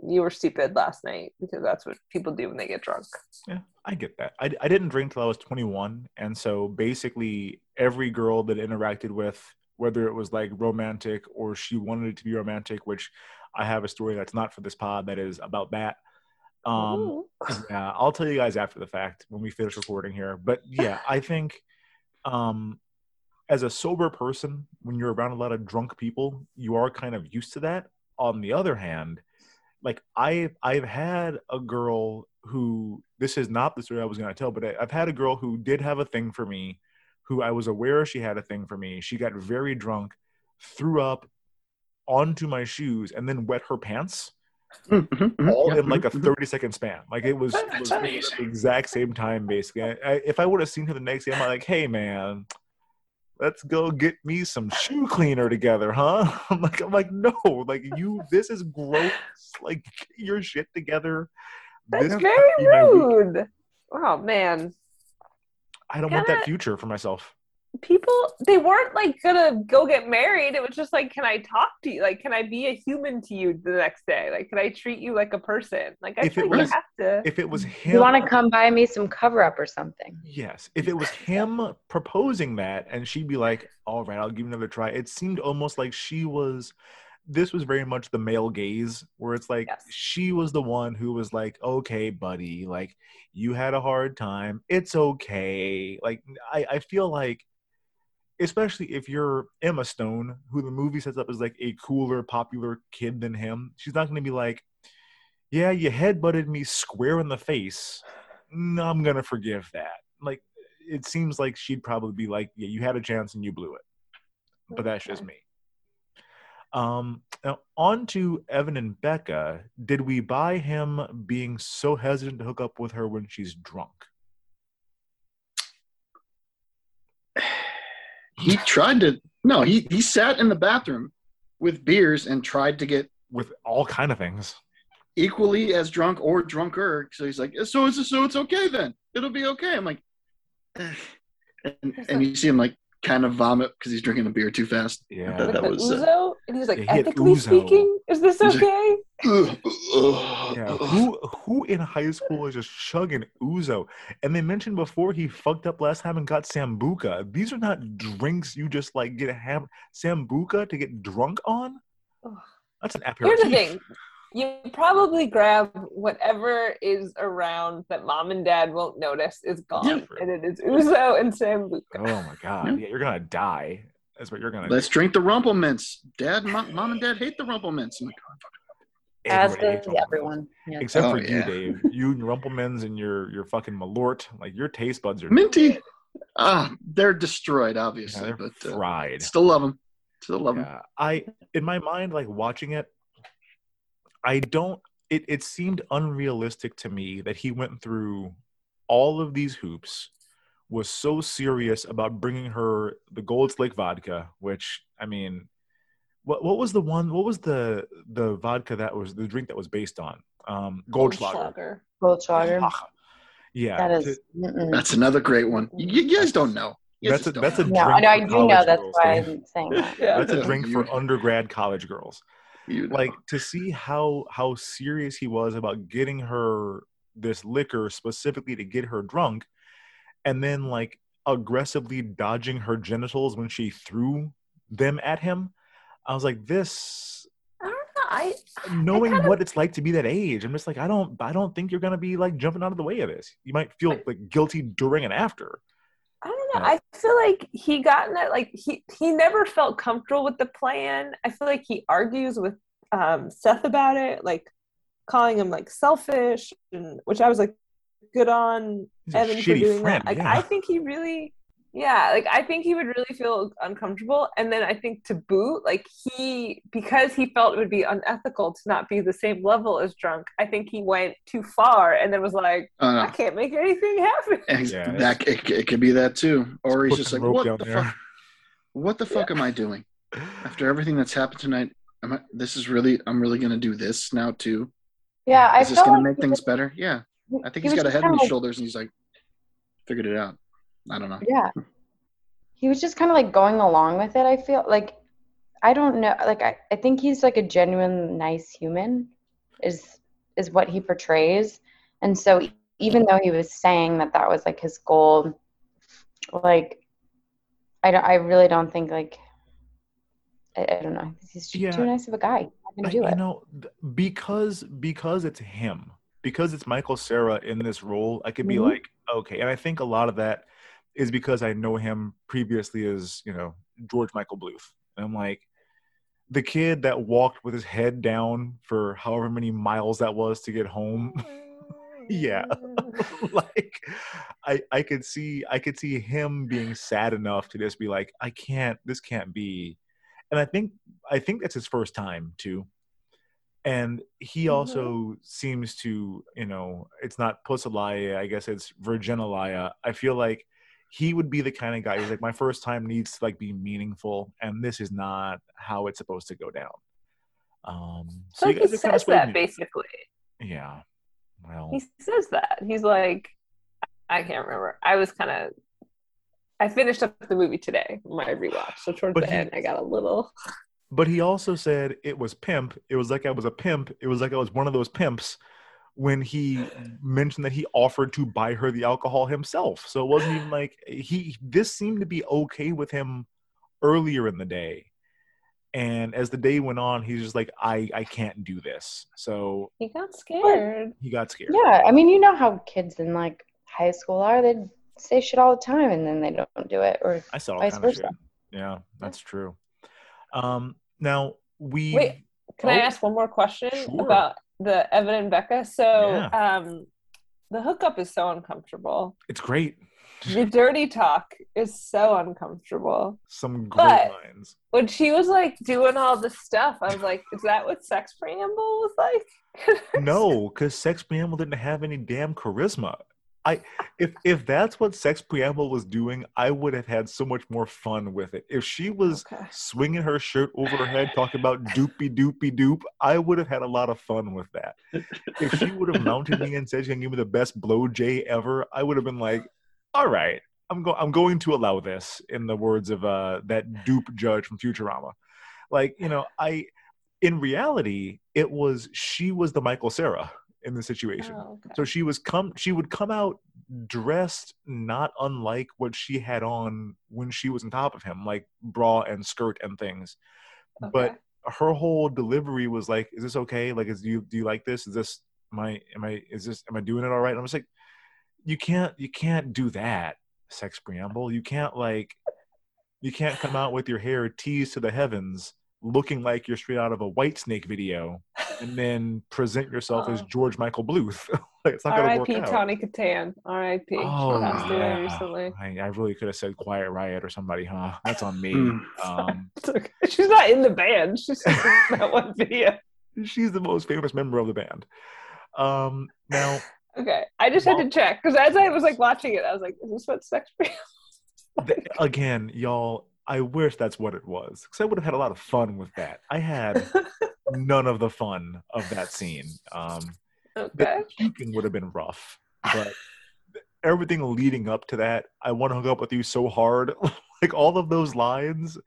F: you were stupid last night because that's what people do when they get drunk.
B: Yeah, I get that. I, I didn't drink till I was 21. And so basically, every girl that I interacted with, whether it was like romantic or she wanted it to be romantic, which I have a story that's not for this pod that is about that. Um,
F: Ooh.
B: yeah, I'll tell you guys after the fact when we finish recording here. But yeah, I think um, as a sober person, when you're around a lot of drunk people, you are kind of used to that. On the other hand, like I've I've had a girl who this is not the story I was going to tell, but I, I've had a girl who did have a thing for me, who I was aware she had a thing for me. She got very drunk, threw up onto my shoes, and then wet her pants mm-hmm, mm-hmm, all in like a mm-hmm. 30 second span. Like it was, it was the exact same time basically. I, I, if I would have seen her the next day, I'm like, hey man, let's go get me some shoe cleaner together, huh? I'm like, I'm like, no, like you, this is gross. Like get your shit together.
F: That's
B: This
F: very
B: can't be my week.
F: rude. Oh man.
B: I don't want that future for myself.
F: People they weren't like gonna go get married it was just like can i talk to you like can i be a human to you the next day like can i treat you like a person like i
B: If
F: feel
B: it
F: like
E: was-
F: you have to
B: If it was him,
C: You want to come buy me some cover up or something?
B: Yes. If it was him proposing that and she'd be like, all right, I'll give another try. It seemed almost like she was, this was very much the male gaze where it's like
F: Yes.
B: she was the one who was like, okay, buddy, like you had a hard time. It's okay. Like, I, I feel like, especially if you're Emma Stone, who the movie sets up as like a cooler, popular kid than him, she's not going to be like, yeah, you headbutted me square in the face. No, I'm gonna forgive that. Like, it seems like she'd probably be like, "Yeah, you had a chance and you blew it," but that's just me. Um, now on to Evan and Becca. Did we buy him being so hesitant to hook up with her when she's drunk?
E: He tried to. No, he he sat in the bathroom with beers and tried to get
B: With all kind of things.
E: equally as drunk or drunker. So he's like, so it's so it's okay then. It'll be okay. I'm like, and, and you see him like kind of vomit because he's drinking the beer too fast.
B: Yeah.
E: That- that
F: the
E: was, uh,
F: ouzo, and he's like
B: Yeah, he
F: ethically
B: ouzo.
F: speaking is this okay
E: Ugh, ugh,
B: Yeah, who who in high school is just chugging ouzo? And they mentioned before he fucked up last time and got Sambuca. These are not drinks you just like get a ham Sambuca to get drunk on. That's an
F: here's the thing you probably grab whatever is around that mom and dad won't notice is gone
E: Yeah.
F: and it is ouzo and Sambuca
B: Oh my god! Yeah, you're gonna die. That's what you're gonna.
E: Let's drink the Rumple Minze. Dad, mom, mom and dad hate the Rumple Minze. I'm oh like,
C: As
B: Everybody
C: does everyone. Yeah.
B: Except
E: Oh,
B: for you,
E: yeah.
B: Dave. You and your Rumple Minze and your your fucking Malort. Like your taste buds are
E: minty. Ah, they're destroyed,
B: Yeah,
E: obviously,
B: they're
E: but uh,
B: fried.
E: still love them. Still love them.
B: I in my mind, like watching it, I don't. It it seemed unrealistic to me that he went through all of these hoops, was so serious about bringing her the Goldslick vodka, which I mean, what what was the one? What was the the vodka that was the drink that was based on? Um, Goldschlager.
F: Goldschlager.
C: Goldschlager.
B: Yeah,
C: that is. mm-mm.
E: That's another great one. You, you guys don't know. You
B: That's a-
E: just
B: that's
E: don't
B: a
E: know.
C: No, I. I
B: drink
C: do
B: for
C: know. That's
B: girls,
C: why
B: Dave.
C: I'm saying that.
F: Yeah.
B: that's a drink for undergrad college girls.
E: You know.
B: like to see how how serious he was about getting her this liquor specifically to get her drunk and then like aggressively dodging her genitals when she threw them at him i was like this
F: I don't know. I
B: knowing
F: kinda-
B: what it's like to be that age i'm just like i don't i don't think you're gonna be like jumping out of the way of this you might feel like guilty during and after
F: I don't know. I feel like he got in that like he he never felt comfortable with the plan. I feel like he argues with um Seth about it, like calling him like selfish and which I was like good on
B: He's
F: Evan for doing
B: friend,
F: that. Like
B: yeah.
F: I think he really yeah, like I think he would really feel uncomfortable. And then I think to boot, like he because he felt it would be unethical to not be the same level as drunk, I think he went too far and then was like,
E: Oh, no.
F: I can't make anything happen.
B: Yeah,
E: that it, it could be that too, or he's just like, what the
B: there."
E: fuck? What the fuck am I doing after everything that's happened tonight? Am I? This is really. I'm really gonna do this now too.
C: Yeah, I
E: Is this
C: felt
E: gonna
C: like
E: make things
C: was-
E: better? Yeah, I think
C: he
E: he's
C: was
E: got a head on his
C: like-
E: shoulders, and he's like, figured it out. I don't know.
C: Yeah. He was just kind of like going along with it. I feel like I don't know. Like I, I think he's like a genuine nice human is is what he portrays. And so even though he was saying that that was like his goal, like I don't, I really don't think like I, I don't know. He's too,
B: Yeah.
C: too nice of a guy. I'm
B: I-
C: gonna do
B: you
C: it.
B: know because because it's him because it's michael Cera in this role i could be
C: Mhm.
B: like okay and i think a lot of that is because i know him previously as you know george michael bluth. And i'm like the kid that walked with his head down for however many miles that was to get home. Yeah. like i i could see i could see him being sad enough to just be like i can't this can't be. And i think i think that's his first time too. And he mm-hmm. also seems to you know it's not pussalaya i guess it's virginalaya i feel like he would be the kind of guy who's like my first time needs to like be meaningful and this is not how it's supposed to go down um
F: So
B: you
F: he
B: guys are kinda
F: that basically.
B: yeah well
F: He says that. He's like, I can't remember. I was kind of. I finished up the movie today, my rewatch. So towards the
B: he-
F: end, I got a little.
B: But he also said it was pimp. It was like I was a pimp. It was like I was one of those pimps when he mentioned that he offered to buy her the alcohol himself. So it wasn't even like he this seemed to be okay with him earlier in the day. And as the day went on, he's just like, I, I can't do this. So
F: He got scared.
B: he got scared.
C: Yeah, I mean, you know how kids in like high school are. They say shit all the time and then they don't do it. Or
B: I saw all
C: Vice
B: of
C: versa.
B: shit. Yeah, that's true. Um now we
F: Wait, Can I
B: Oh,
F: ask one more question
B: sure.
F: about the Evan and Becca? So,
B: Yeah.
F: um, the hookup is so uncomfortable.
B: it's great.
F: The dirty talk is so uncomfortable.
B: Some great
F: But-
B: lines.
F: When she was like doing all this stuff, I was like, "Is that what sex preamble was like?"
B: No, because Sex Preamble didn't have any damn charisma. I if if that's what Sex Preamble was doing, I would have had so much more fun with it. If she was
F: Okay.
B: swinging her shirt over her head, talking about doopy doopy doop, I would have had a lot of fun with that. If she would have mounted me and said she can give me the best blow J ever, I would have been like, "All right, I'm go I'm going to allow this." In the words of uh that dupe judge from Futurama, like you know, I in reality, it was she was the Michael Cera in the situation.
F: Oh, okay.
B: So she was come she would come out dressed not unlike what she had on when she was on top of him, like bra and skirt and things. But her whole delivery was like, "Is this okay? Like, is do you do you like this? Is this am I am I is this am I doing it all right?" And I'm just like, "You can't you can't do that, sex preamble. You can't like you can't come out with your hair teased to the heavens, looking like you're straight out of a Whitesnake video, and then present yourself as
F: Oh.
B: George Michael Bluth. like, it's not gonna work
F: R.I.P.
B: out.
F: Tawny Kitaen. R.I.P.
B: Oh,
F: passed
B: yeah.
F: recently.
B: I, I really could have said Quiet Riot or somebody, huh? That's on me.
E: Mm.
B: um,
F: okay. She's not in the band. She's in that one video.
B: she's the most famous member of the band. Um, now,
F: Okay, I just had to check because as I was like watching it, I was like, "Is this what sex preamble?"
B: th- again, y'all, I wish that's what it was because I would have had a lot of fun with that. I had none of the fun of that scene. Um,
F: Okay.
B: The puking would have been rough, but everything leading up to that, I want to hook up with you so hard. like all of those lines,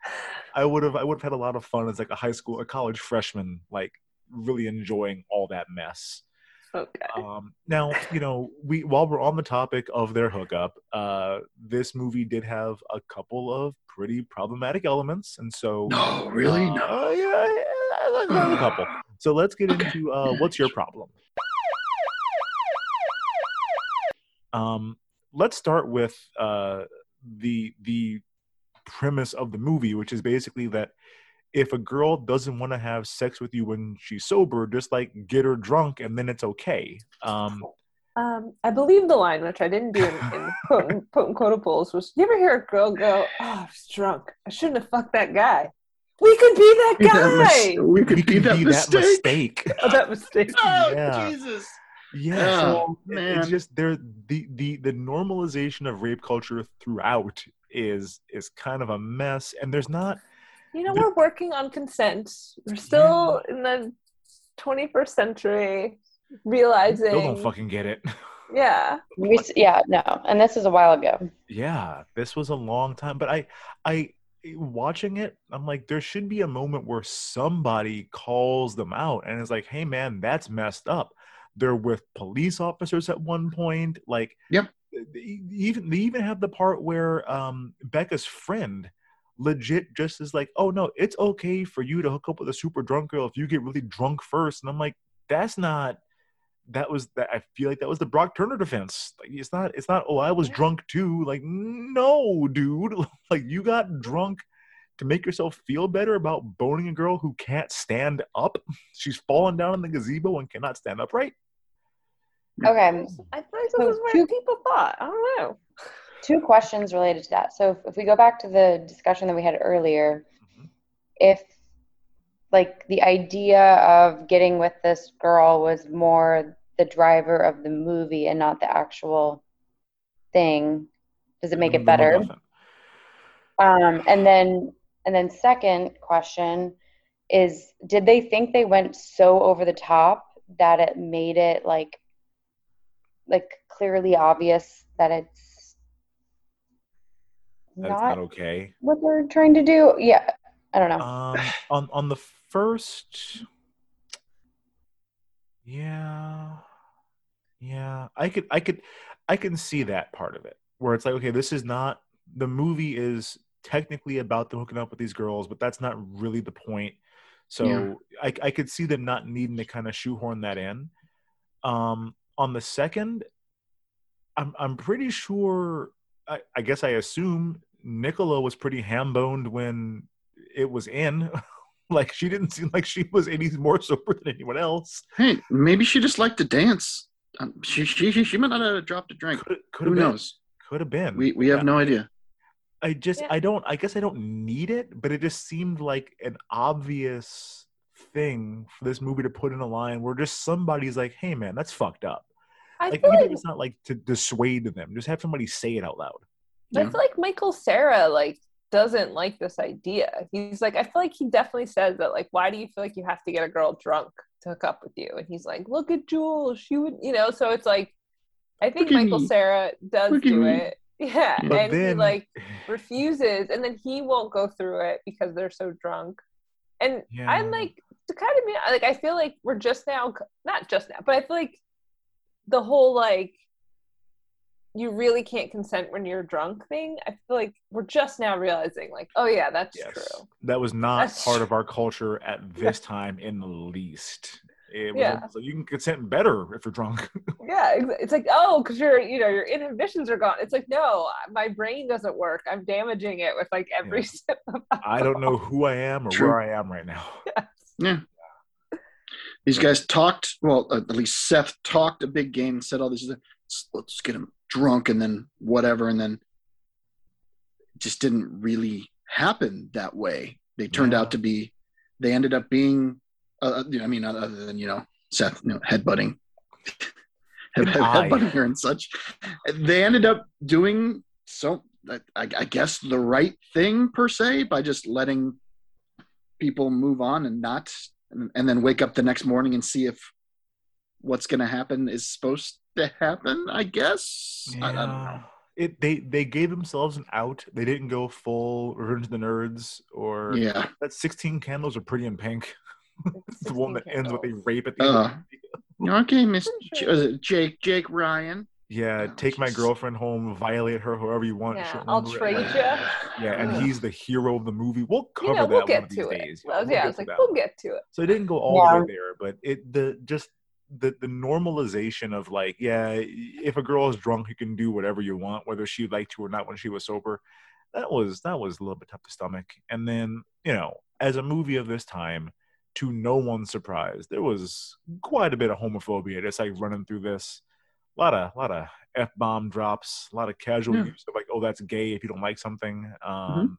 B: I would have I would have had a lot of fun as like a high school, a college freshman, like really enjoying all that mess.
F: Okay.
B: Um, now, you know, we while we're on the topic of their hookup, uh, this movie did have a couple of pretty problematic elements, and so
E: No, really?
B: uh,
E: No.
B: yeah, yeah, there's a couple. So let's get into uh, what's your problem. Um, let's start with uh, the the premise of the movie, which is basically that if a girl doesn't want to have sex with you when she's sober, just like get her drunk and then it's okay. Um,
F: Um, I believe the line, which I didn't do in, in potent, potent quotables, was you ever hear a girl go, Oh, I was drunk. I shouldn't have fucked that guy. We could be that
E: That
F: guy.
E: mis- we could
B: we
E: be
B: can
E: that
B: be that
E: mistake.
B: mistake.
F: oh, that mistake.
E: Oh,
B: Yeah.
E: Jesus.
B: Yeah,
E: Oh,
B: so it- it's
E: man.
B: just there the the the normalization of rape culture throughout is is kind of a mess, and there's not
F: You know, we're working on consent. We're still in the 21st century, realizing.
B: still don't fucking get it.
F: Yeah.
C: We, yeah, no. And this is a while ago.
B: yeah, this was a long time, but I I watching it, I'm like, there should be a moment where somebody calls them out and is like, hey man, that's messed up. They're with police officers at one point, like
E: Yep.
B: they even they even have the part where um Becca's friend legit just is like, oh no, it's okay for you to hook up with a super drunk girl if you get really drunk first. And I'm like, that's not that was that I feel like that was the Brock Turner defense. Like it's not it's not oh I was drunk too. Like no, dude. like you got drunk to make yourself feel better about boning a girl who can't stand up. She's fallen down in the gazebo and cannot stand upright.
C: Okay.
F: I feel like this
C: So
F: is where
C: two-
F: people thought. I don't know.
C: Two questions related to that. So if, if we go back to the discussion that we had earlier,
B: Mhm.
C: if like the idea of getting with this girl was more the driver of the movie and not the actual thing, does it make it better? Um, and then and then second question is did they think they went so over the top that it made it like like clearly obvious that it's
B: That's
C: not
B: not okay.
C: what they're trying to do? Yeah. I don't know.
B: Um, on on the first, yeah, yeah, I could, I could, I can see that part of it where it's like, okay, this is not the movie is technically about them hooking up with these girls, but that's not really the point. So
E: Yeah.
B: I, I could see them not needing to kind of shoehorn that in. Um, on the second, I'm I'm pretty sure. I, I guess I assume Nicola was pretty ham boned when it was in. like she didn't seem like she was any more sober than anyone else.
E: Hey, maybe she just liked to dance. Um, she, she she she might not have dropped a drink.
B: Could could
E: Who
B: have been.
E: knows?
B: Could have been.
E: We we have
B: Yeah.
E: no idea.
B: I just
F: Yeah.
B: I don't I guess I don't need it, but it just seemed like an obvious thing for this movie to put in a line where just somebody's like, "Hey man, that's fucked up."
F: I
B: Like
F: feel
B: even
F: like
B: if it's not like to dissuade them, just have somebody say it out loud.
F: I feel like Michael Cera like doesn't like this idea. He's like, I feel like he definitely says that like, why do you feel like you have to get a girl drunk to hook up with you? And he's like, look at Jules, she would, you know. So it's like, I think
E: Look
F: Michael. Cera does
E: Look
F: do it, yeah,
B: But
F: and he like refuses, and then he won't go through it because they're so drunk. And
B: Yeah.
F: I'm like, to kind of be like, I feel like we're just now, not just now, but I feel like the whole like you really can't consent when you're drunk thing. I feel like we're just now realizing, like, oh yeah, that's
B: Yes.
F: true.
B: That was not
F: That's
B: part
F: true.
B: of our culture at this time in the least. It was
F: Yeah.
B: almost like you can consent better if you're drunk.
F: Yeah, it's like, oh, because your, you know, your inhibitions are gone. It's like, no, my brain doesn't work. I'm damaging it with like every
B: Yeah.
F: sip of alcohol.
B: I don't know who I am or
E: True.
B: where I am right now.
E: Yeah. These guys talked. Well, at least Seth talked a big game. And said oh, all these. Let's, let's get him drunk and then whatever, and then just didn't really happen that way. They turned
B: Yeah.
E: out to be. They ended up being. Uh, you know, I mean, other than you know Seth, you know, headbutting, head, headbutting her and such. They ended up doing so. I, I guess the right thing per se by just letting people move on and not and, and then wake up the next morning and see if what's going to happen is supposed to happen. I guess. I, I don't know.
B: It they they gave themselves an out. They didn't go full Revenge of the Nerds or
E: Yeah.
B: that sixteen candles are pretty in pink. the one that ends with a rape at the
E: Uh,
B: end.
E: Okay, Miss J- Jake Jake Ryan.
B: Yeah,
E: Oh,
B: take my girlfriend home, violate her however you want.
F: Yeah, I'll
B: remember it.
F: trade ya.
B: Yeah, and he's the hero of the movie. We'll cover
F: You know,
B: that
F: we'll
B: one
F: get
B: of these
F: to it.
B: days.
F: Well,
B: we'll
F: yeah,
B: get
F: it's like
B: that
F: we'll
B: one.
F: get to it.
B: So it didn't go all
C: Yeah.
B: the way there, but it the just the the normalization of like, yeah, if a girl is drunk, you can do whatever you want, whether she liked you or not when she was sober. That was that was a little bit tough to stomach. And then you know, as a movie of this time, to no one's surprise, there was quite a bit of homophobia just like running through this. A lot of a lot of f bomb drops, a lot of casual
E: Yeah.
B: use of like, oh, that's gay if you don't like something. Um,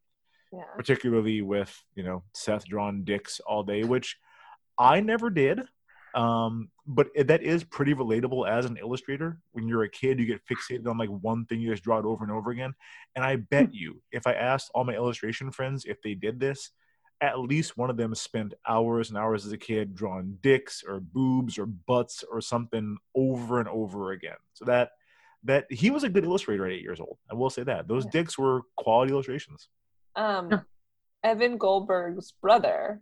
F: Yeah.
B: particularly with you know Seth drawn dicks all day, which I never did. Um, but it- that is pretty relatable as an illustrator. When you're a kid, you get fixated on like one thing, you just draw it over and over again. And I bet you, if I asked all my illustration friends if they did this, at least one of them spent hours and hours as a kid drawing dicks or boobs or butts or something over and over again. So that that he was a good illustrator at eight years old. I will say that those
F: Yeah.
B: dicks were quality illustrations.
F: Um, Evan Goldberg's brother,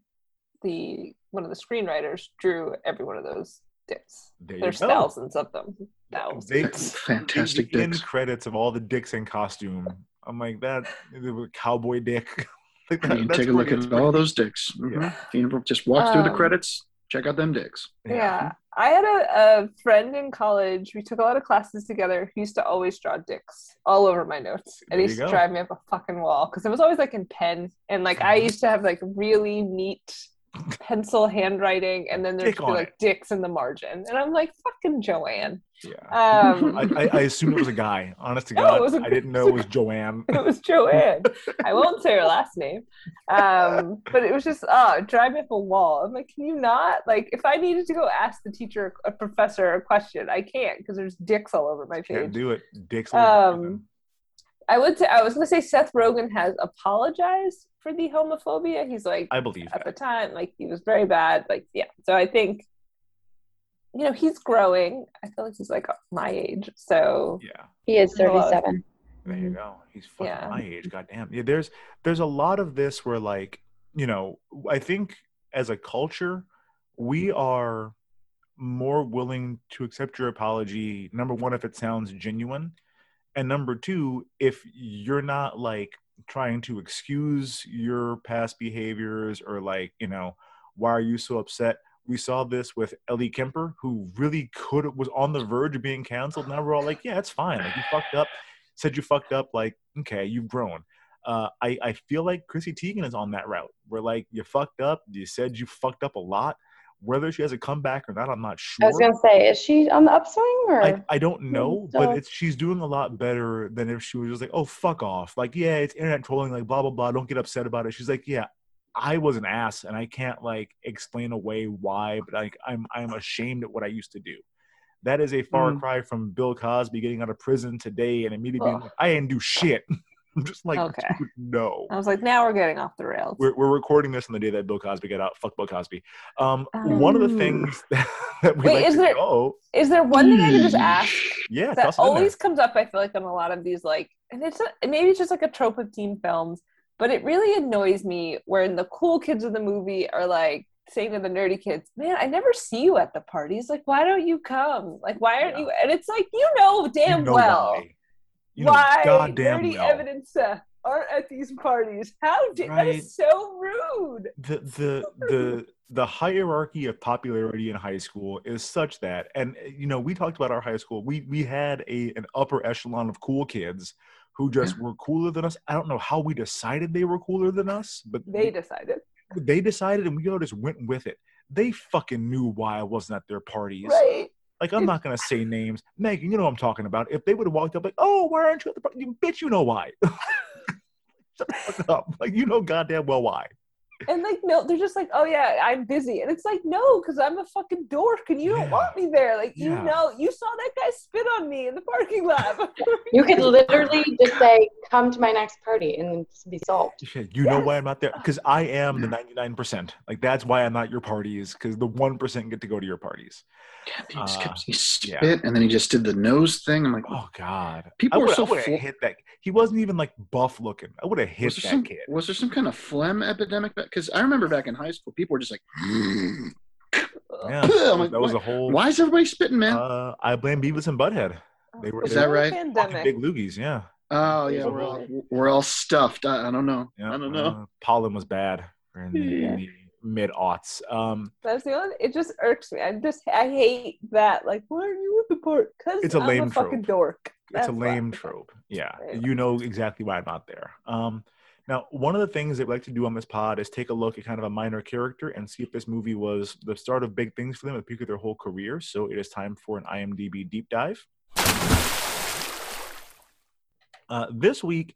F: the one of the screenwriters, drew every one of those dicks.
B: There
F: There's
B: go.
F: thousands of them. Thousands.
B: They,
E: Fantastic
B: the end
E: dicks.
B: credits of all the dicks in costume. I'm like that the cowboy dick. Like that-
E: can
B: that's
E: take a look at
B: it's
E: all those dicks. Mhm.
B: Yeah.
E: You just walk through the
F: Um,
E: credits, check out them dicks.
F: Yeah. I had a, a friend in college. We took a lot of classes together He used to always draw dicks all over my notes.
B: There
F: And he used
B: go.
F: to drive me up a fucking wall because it was always like in pen. And like I
B: Mhm.
F: used to have like really neat pencil handwriting and then there'd be like
B: it.
F: dicks in the margin. And I'm like, fucking Joanne.
B: Yeah.
F: Um,
B: I, I, I assumed it was a guy. Honest to
F: No,
B: God,
F: was a-
B: I didn't know it was Joanne.
F: it was Joanne. I won't say her last name. Um, but it was just, oh, drive me up a wall. I'm like, can you not? Like, if I needed to go ask the teacher, a professor, a question, I can't because there's dicks all over my
B: Can't
F: page.
B: do it. Dicks. all over everything.
F: Um, I would say, I was going to say Seth Rogen has apologized for the homophobia. He's like,
B: I believe
F: at the time, like, he was very bad. Like, yeah. So I think, you know, he's growing. I feel like he's like my age. So,
B: Yeah.
C: He is 37.
B: There you go. He's fucking
F: Yeah.
B: my age. Goddamn. Yeah. There's there's a lot of this where like you know I think as a culture we are more willing to accept your apology. Number one, if it sounds genuine, and number two, if you're not like trying to excuse your past behaviors or like you know why are you so upset. We saw this with Ellie Kemper, who really could was on the verge of being canceled. Now we're all like, yeah, it's fine. Like you fucked up said you fucked up, like, okay, you've grown. Uh, I, I feel like Chrissy Teigen is on that route where like you fucked up, you said you fucked up a lot. Whether she has a comeback or not, I'm not sure.
C: I was gonna say, is she on the upswing or?
B: I, I don't know,
C: so-
B: but it's she's doing a lot better than if she was just like, oh fuck off. Like, yeah, it's internet trolling, like blah blah blah. Don't get upset about it. She's like, yeah, I was an ass and I can't like explain away why, but like I'm I'm ashamed at what I used to do. That is a far
E: Mm.
B: cry from Bill Cosby getting out of prison today and immediately being like, I didn't do shit. I'm just like,
F: Okay.
B: no.
F: I was like, now we're getting off the rails.
B: We're, we're recording this on the day that Bill Cosby got out. Fuck Bill Cosby. Um, one of the
F: Um.
B: things that, that we
F: Wait,
B: like
F: is
B: to
F: there-
B: go,
F: Is there one thing I can just ask?
B: yeah,
F: that
B: toss it there.
F: always comes up i feel like on a lot of these like and it's a, maybe it's just like a trope of teen films but it really annoys me when the cool kids of the movie are like saying to the nerdy kids man i never see you at the parties like why don't you come like why aren't
B: Yeah.
F: you and it's like you know damn
B: You know
F: well
B: why. You know
F: why?
B: goddamn
F: nerdy
B: well.
F: evidence uh, aren't at these parties? How that
B: Right.
F: is so rude.
B: The the the the hierarchy of popularity in high school is such that and you know we talked about our high school. We we had a an upper echelon of cool kids who just were cooler than us. I don't know how we decided they were cooler than us but
F: they decided.
B: They decided and we all just went with it. They fucking knew why i wasn't at their parties.
F: Right
B: like i'm not gonna say names. Megan you know what i'm talking about. If they would have walked up like oh why aren't you at the party bitch you know why. Shut the fuck up. Like you know goddamn well why
F: And like, no, they're just like, oh yeah, I'm busy. And it's like, no, because I'm a fucking dork and you don't
B: Yeah.
F: want me there. Like, you know, you saw that guy spit on me in the parking lot.
C: You could literally just say, "Come to my next party," and then just be solved.
B: Shit, You know why I'm not there? Because I am the 99%. Like that's why I'm not your parties. Because the one percent get to go to your parties.
E: He, just
B: Uh,
E: kept, he spit
B: yeah.
E: and then he just did the nose thing. I'm like,
B: Oh God,
E: People
B: I
E: are so
B: I would hit that. He wasn't even like buff looking. I would have hit that
E: some
B: kid.
E: was there some kind of phlegm epidemic? Because I remember back in high school, people were just like,
B: Yeah,
E: I'm like,
B: that was
E: why,
B: a whole.
E: why is everybody spitting, man?
B: Uh, I blame Beavis and Butthead. They were-
E: Is
B: they
E: that
B: were
E: right?
B: Big loogies, yeah.
E: oh yeah, we're all we're all stuffed. I, I don't know.
B: yeah.
E: I don't know.
B: Uh, pollen was bad in the,
E: Yeah.
B: the mid aughts. Um,
F: That's the only. It just irks me. I just I hate that. Like, why are you at the park? Because
B: It's a
F: I'm
B: lame
F: a fucking
B: trope.
F: dork.
B: it's a
F: That's why.
B: lame trope. Yeah,
F: Yeah.
B: you know exactly why I'm not there. Um, now, one of the things that we like to do on this pod is take a look at kind of a minor character and see if this movie was the start of big things for them, the peak of their whole career. So it is time for an IMDb deep dive. Uh, this week,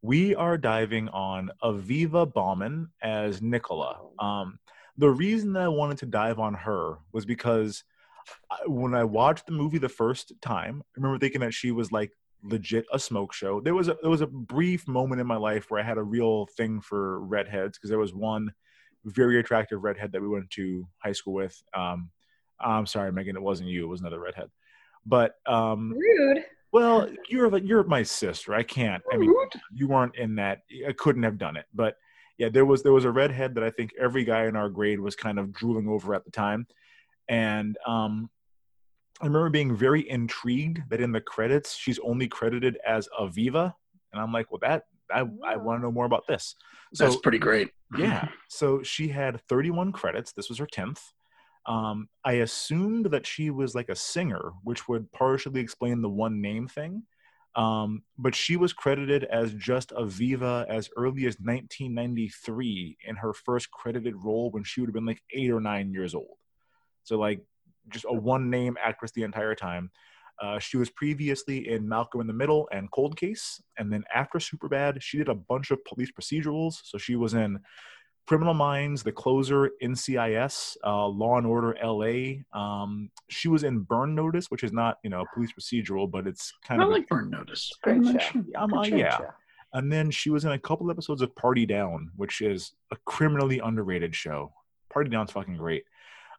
B: we are diving on Aviva Baumann as Nicola. Um, the reason that I wanted to dive on her was because when I watched the movie the first time, I remember thinking that she was like legit a smoke show. There was a there was a brief moment in my life where I had a real thing for redheads because there was one very attractive redhead that we went to high school with. Um, I'm sorry, Megan, it wasn't you; it was another redhead. But um,
C: Rude.
B: well, you're like you're my sister. I can't. I mean, you weren't in that. I couldn't have done it. But yeah, there was there was a redhead that I think every guy in our grade was kind of drooling over at the time, and um, I remember being very intrigued that in the credits she's only credited as Aviva, and I'm like, well, that I I want to know more about this.
E: That's
B: So
E: pretty great.
B: yeah. So she had 31 credits. This was her 10th. Um, I assumed that she was like a singer, which would partially explain the one name thing. Um, but she was credited as just Aviva as early as 1993 in her first credited role when she would have been like eight or nine years old. So, like, just a one name actress the entire time. Uh, she was previously in Malcolm in the Middle and Cold Case. And then after Superbad, she did a bunch of police procedurals. So she was in Criminal Minds, The Closer, NCIS, uh, Law and Order LA. Um, she was in Burn Notice, which is not, you know, a police procedural, but it's kind
E: I
B: of. a-
E: like Burn Notice.
F: Great show.
B: Um, uh,
E: Good show.
B: yeah. And then she was in a couple episodes of Party Down, which is a criminally underrated show. Party Down's fucking great.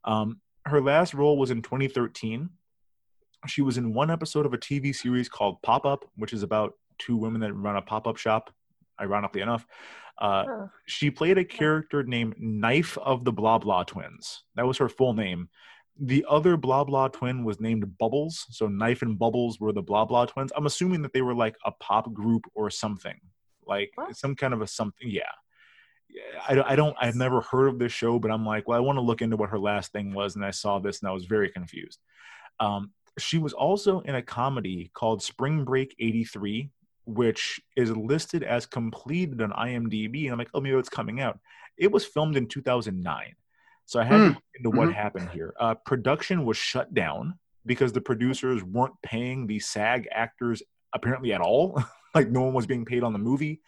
B: Um, her last role was in 2013. She was in one episode of a TV series called Pop Up, which is about two women that run a pop up shop, ironically enough. Uh,
F: Huh.
B: she played a character named Knife of the Blah Blah Twins. That was her full name. The other Blah Blah twin was named Bubbles. So Knife and Bubbles were the Blah Blah twins. I'm assuming that they were like a pop group or something, like
F: What?
B: some kind of a something. Yeah. I, don't- I don't, I've never heard of this show, but I'm like, well, I want to look into what her last thing was. And I saw this and I was very confused. Um, she was also in a comedy called Spring Break 83, which is listed as completed on IMDb. And I'm like, oh, maybe it's coming out. It was filmed in 2009. So I had to
E: Hmm.
B: look into what
E: Mhm.
B: happened here. Uh, production was shut down because the producers weren't paying the SAG actors apparently at all. like no one was being paid on the movie.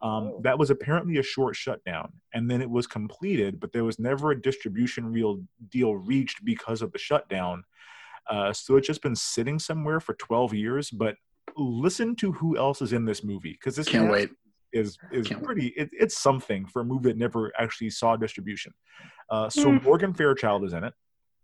B: Um,
F: Oh.
B: that was apparently a short shutdown, and then it was completed, but there was never a distribution real deal reached because of the shutdown. Uh, so it's just been sitting somewhere for 12 years. But listen to who else is in this movie because this
E: Can't wait.
B: is is
E: Can't
B: pretty. It, it's something for a movie that never actually saw distribution. Uh, so
E: Hmm.
B: Morgan Fairchild is in it.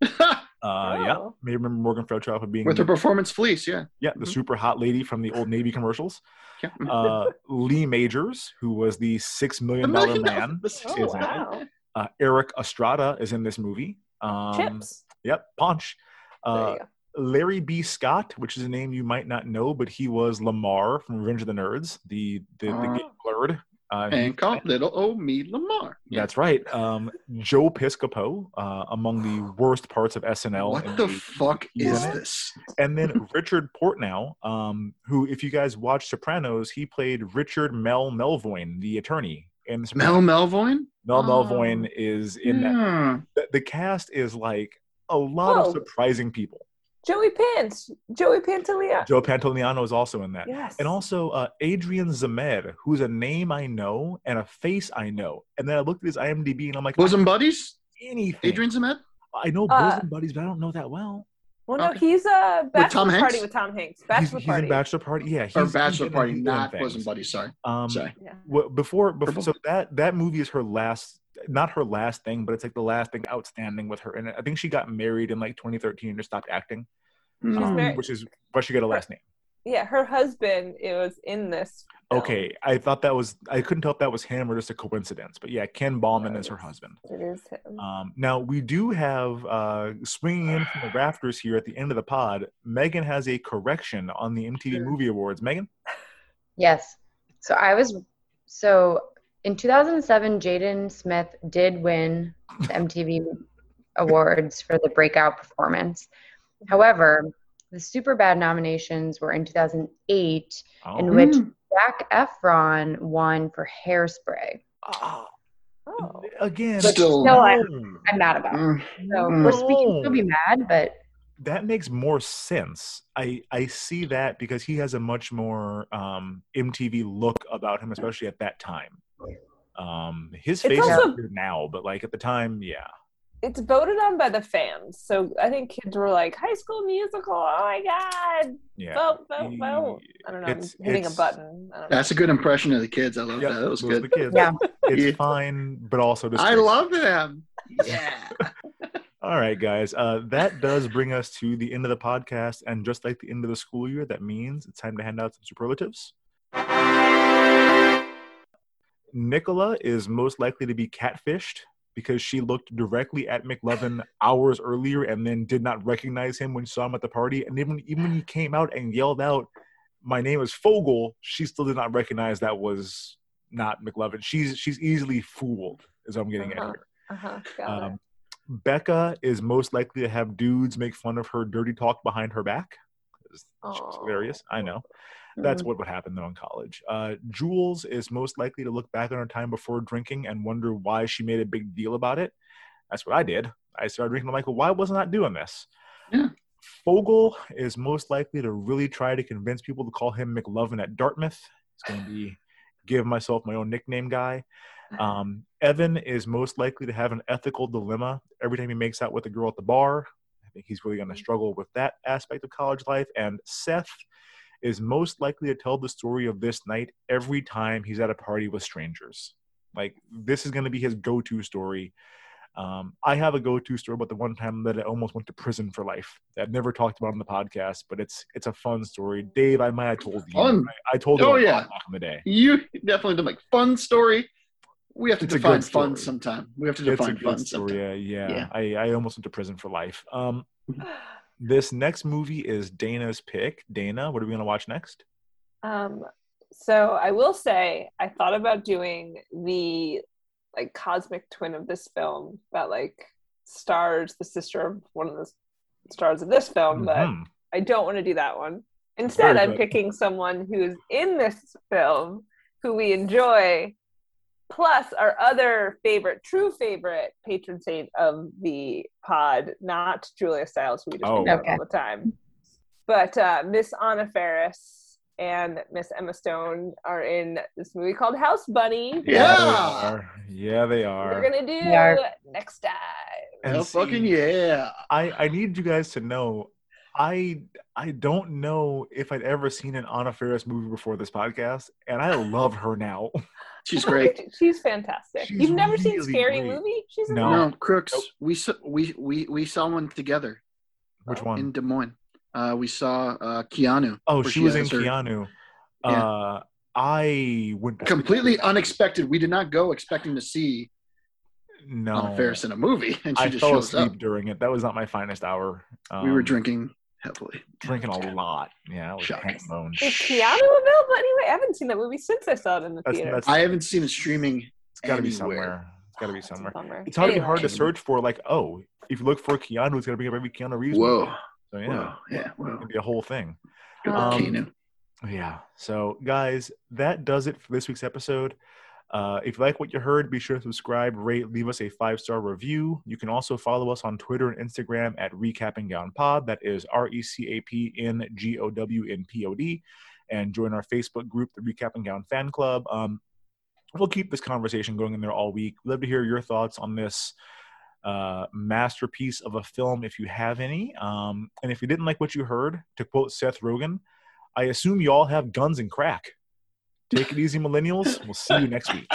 B: Uh, Yeah,
F: Oh.
B: may remember Morgan Fairchild for being
E: With her performance fleece, yeah.
B: yeah the
E: Mhm.
B: super hot lady from the old Navy commercials.
E: yeah.
B: Uh, Lee Majors, who was the Six Million Dollar man,
E: the
F: Oh,
B: is in it.
F: wow.
B: Uh, Erik Estrada is in this movie. Um,
F: Chips.
B: Yep, Punch. Uh. Larry B. Scott, which is a name you might not know, but he was Lamar from Revenge of the Nerds, the the, the
E: Oh.
B: blurred. Uh, he-
E: And called little old me Lamar. Yeah.
B: That's right. Um, Joe Piscopo, uh, among the worst parts of SNL.
E: What
B: in
E: the fuck is
B: in
E: this?
B: And then Richard Portnow, um, who, if you guys watch Sopranos, he played Richard Mel Melvoin, the attorney. In the
E: Mel Melvoin?
B: Mel
F: Oh.
B: Melvoin is in that. The, the cast is like a lot
F: Whoa.
B: of surprising people.
F: Joey Pants, Joey Pantoliano.
B: Joe Pantoliano is also in that.
F: Yes.
B: And also uh, Adrian Zmed, who's a name I know and a face I know. And then I looked at his IMDb and I'm like,
E: Bosom buddies.
B: anything.
E: Adrian Zmed.
B: I know
F: Uh,
B: bosom buddies, but I don't know that well.
F: Well, no, he's a bachelor
E: Tom
F: party with Tom Hanks.
B: He's,
F: Bachelor
B: he's
F: party.
B: in Bachelor Party. Yeah, he's
E: Or bachelor
B: been in-
E: party,
B: he's
E: not
B: things.
E: bosom buddies. Sorry.
B: Um,
E: Sorry.
F: Yeah.
B: wh- before, before so that that movie is her last not her last thing but it's like the last thing outstanding with her and i think she got married in like 2013 and just stopped acting
E: Hmm.
B: um, which is why she got a last name
F: Yeah, her husband it was in this. film.
B: okay i thought that was i couldn't tell if that was him or just a coincidence but yeah ken baumann is her husband
F: It is him.
B: um, now we do have uh, swinging in from the rafters here at the end of the pod megan has a correction on the mtv movie awards megan
C: Yes. So I was so in 2007, Jaden Smith did win the MTV Awards for the breakout performance. However, the Superbad nominations were in 2008,
B: oh.
C: in which Zac Efron won for Hairspray.
B: Ah,
F: oh.
B: again
E: Still-
C: Still, I-
B: no.
C: I'm mad about. it.
E: Mm.
C: So
E: Mm.
C: we're speaking to be mad, but
B: that makes more sense. I I see that because he has a much more um, MTV look about him, especially at that time. Um, his face
F: also-
B: is weird now, but like at the time, yeah.
F: It's voted on by the fans, so I think kids were like, "High School Musical! Oh my god!
B: Yeah.
F: Vote, vote, vote!" I don't know. I'm hitting a button. I don't know.
E: That's a good impression of the kids. I love
B: Yep,
E: that. That was good.
B: the kids.
C: Yeah.
B: It's
E: Yeah.
B: fine, but also
E: I love them. Yeah.
B: All right, guys. Uh, that does bring us to the end of the podcast, and just like the end of the school year, that means it's time to hand out some superlatives. Nicola is most likely to be catfished because she looked directly at McLovin hours earlier and then did not recognize him when she saw him at the party. And even even when he came out and yelled out, "My name is Fogell," she still did not recognize that was not McLovin. She's she's easily fooled, as I'm getting
F: Uh-huh.
B: at here.
F: Uh-huh, got it.
B: Um, Becca is most likely to have dudes make fun of her dirty talk behind her back. She's
F: Aw.
B: hilarious. I know. That's
C: mm,
B: what would happen though in college. Uh, Jules is most likely to look back on her time before drinking and wonder why she made a big deal about it. That's what I did. I started drinking. I'm like, well, why wasn't I doing this?
E: Yeah.
B: Fogell is most likely to really try to convince people to call him McLovin at Dartmouth. It's going to be give myself my own nickname guy. Um, Evan is most likely to have an ethical dilemma every time he makes out with a girl at the bar. I think he's really going to struggle with that aspect of college life. And Seth is most likely to tell the story of this night every time he's at a party with strangers. Like this is going to be his go-to story. Um, I have a go-to story about the one time that I almost went to prison for life. I've never talked about on the podcast, but it's it's a fun story. Dave, I might have told you.
E: Fun.
B: I, I told you
E: Oh, yeah.
B: back in the day.
E: You definitely did like fun story. We have to
B: It's
E: define fun
B: story.
E: sometime. We have to
B: It's a
E: define
B: good
E: fun
B: story.
E: sometime.
B: Yeah, yeah.
E: Yeah.
B: I, I almost went to prison for life. Um, this next movie is Dana's pick. Dana, what are we gonna watch next?
F: Um, so I will say I thought about doing the like cosmic twin of this film that like stars the sister of one of the stars of this film, but
B: Mhm.
F: I don't want to do that one. Instead,
B: Very
F: I'm
B: good.
F: picking someone who's in this film who we enjoy, plus our other favorite, true favorite patron saint of the pod, not Julia Stiles, who we just
B: Oh.
F: pick
C: Okay.
F: all the time, but uh, Miss Anna Faris and Miss Emma Stone are in this movie called House Bunny.
B: they
E: Yeah.
B: are. Yeah, they are.
F: We're gonna do
C: They are.
F: next time.
B: And
E: Hell
B: see,
E: fucking yeah.
B: I I need you guys to know. I I don't know if I'd ever seen an Anna Faris movie before this podcast, and I love her now.
E: She's great.
F: She's fantastic.
B: She's
F: You've never seen Scary
B: great.
F: Movie? She's in
B: No.
E: No, Crooks.
B: Nope.
E: We saw we we we we saw one together
B: Which
F: Oh.
B: one?
E: in Des Moines. Uh, we saw uh, Keanu.
B: oh,
E: where
B: she was in
E: has her-
B: Keanu.
E: Yeah.
B: Uh, I went to
E: Completely unexpected. We did not go expecting to see
B: no.
E: Anna Faris in a movie, and she
B: I
E: just
B: fell
E: shows
B: asleep
E: up.
B: during it. That was not my finest hour.
E: we were
B: Um,
E: drinking heavily.
B: drinking a lot. Yeah, I was
E: Shocking.
B: hang bone.
F: Is Keanu available anyway? I haven't seen that movie since I saw it in the
B: That's,
F: theater.
B: that's
E: I haven't seen it streaming.
B: it's got to be somewhere. It's got to be
F: That's a
B: somewhere.
F: bummer.
B: It's already
F: Anyway.
B: hard to search for. Like, oh, if you look for Keanu, it's gonna bring up every Keanu Reeves.
E: Whoa.
B: movie. So yeah,
E: Whoa. Yeah.
B: it's
E: Whoa.
B: gonna be a whole thing.
E: Good
F: Um,
E: Keanu.
B: Yeah. So, guys, that does it for this week's episode. Uh, if you like what you heard, be sure to subscribe, rate, leave us a five star review. You can also follow us on Twitter and Instagram at Recapping Gown Pod. That is R E C A P N G O W N P O D. And join our Facebook group, the Recapping Gown Fan Club. Um, we'll keep this conversation going in there all week. Love to hear your thoughts on this uh, masterpiece of a film, if you have any. Um, and if you didn't like what you heard, to quote Seth Rogen, I assume you all have guns and crack. Take it easy, millennials. We'll see you next week.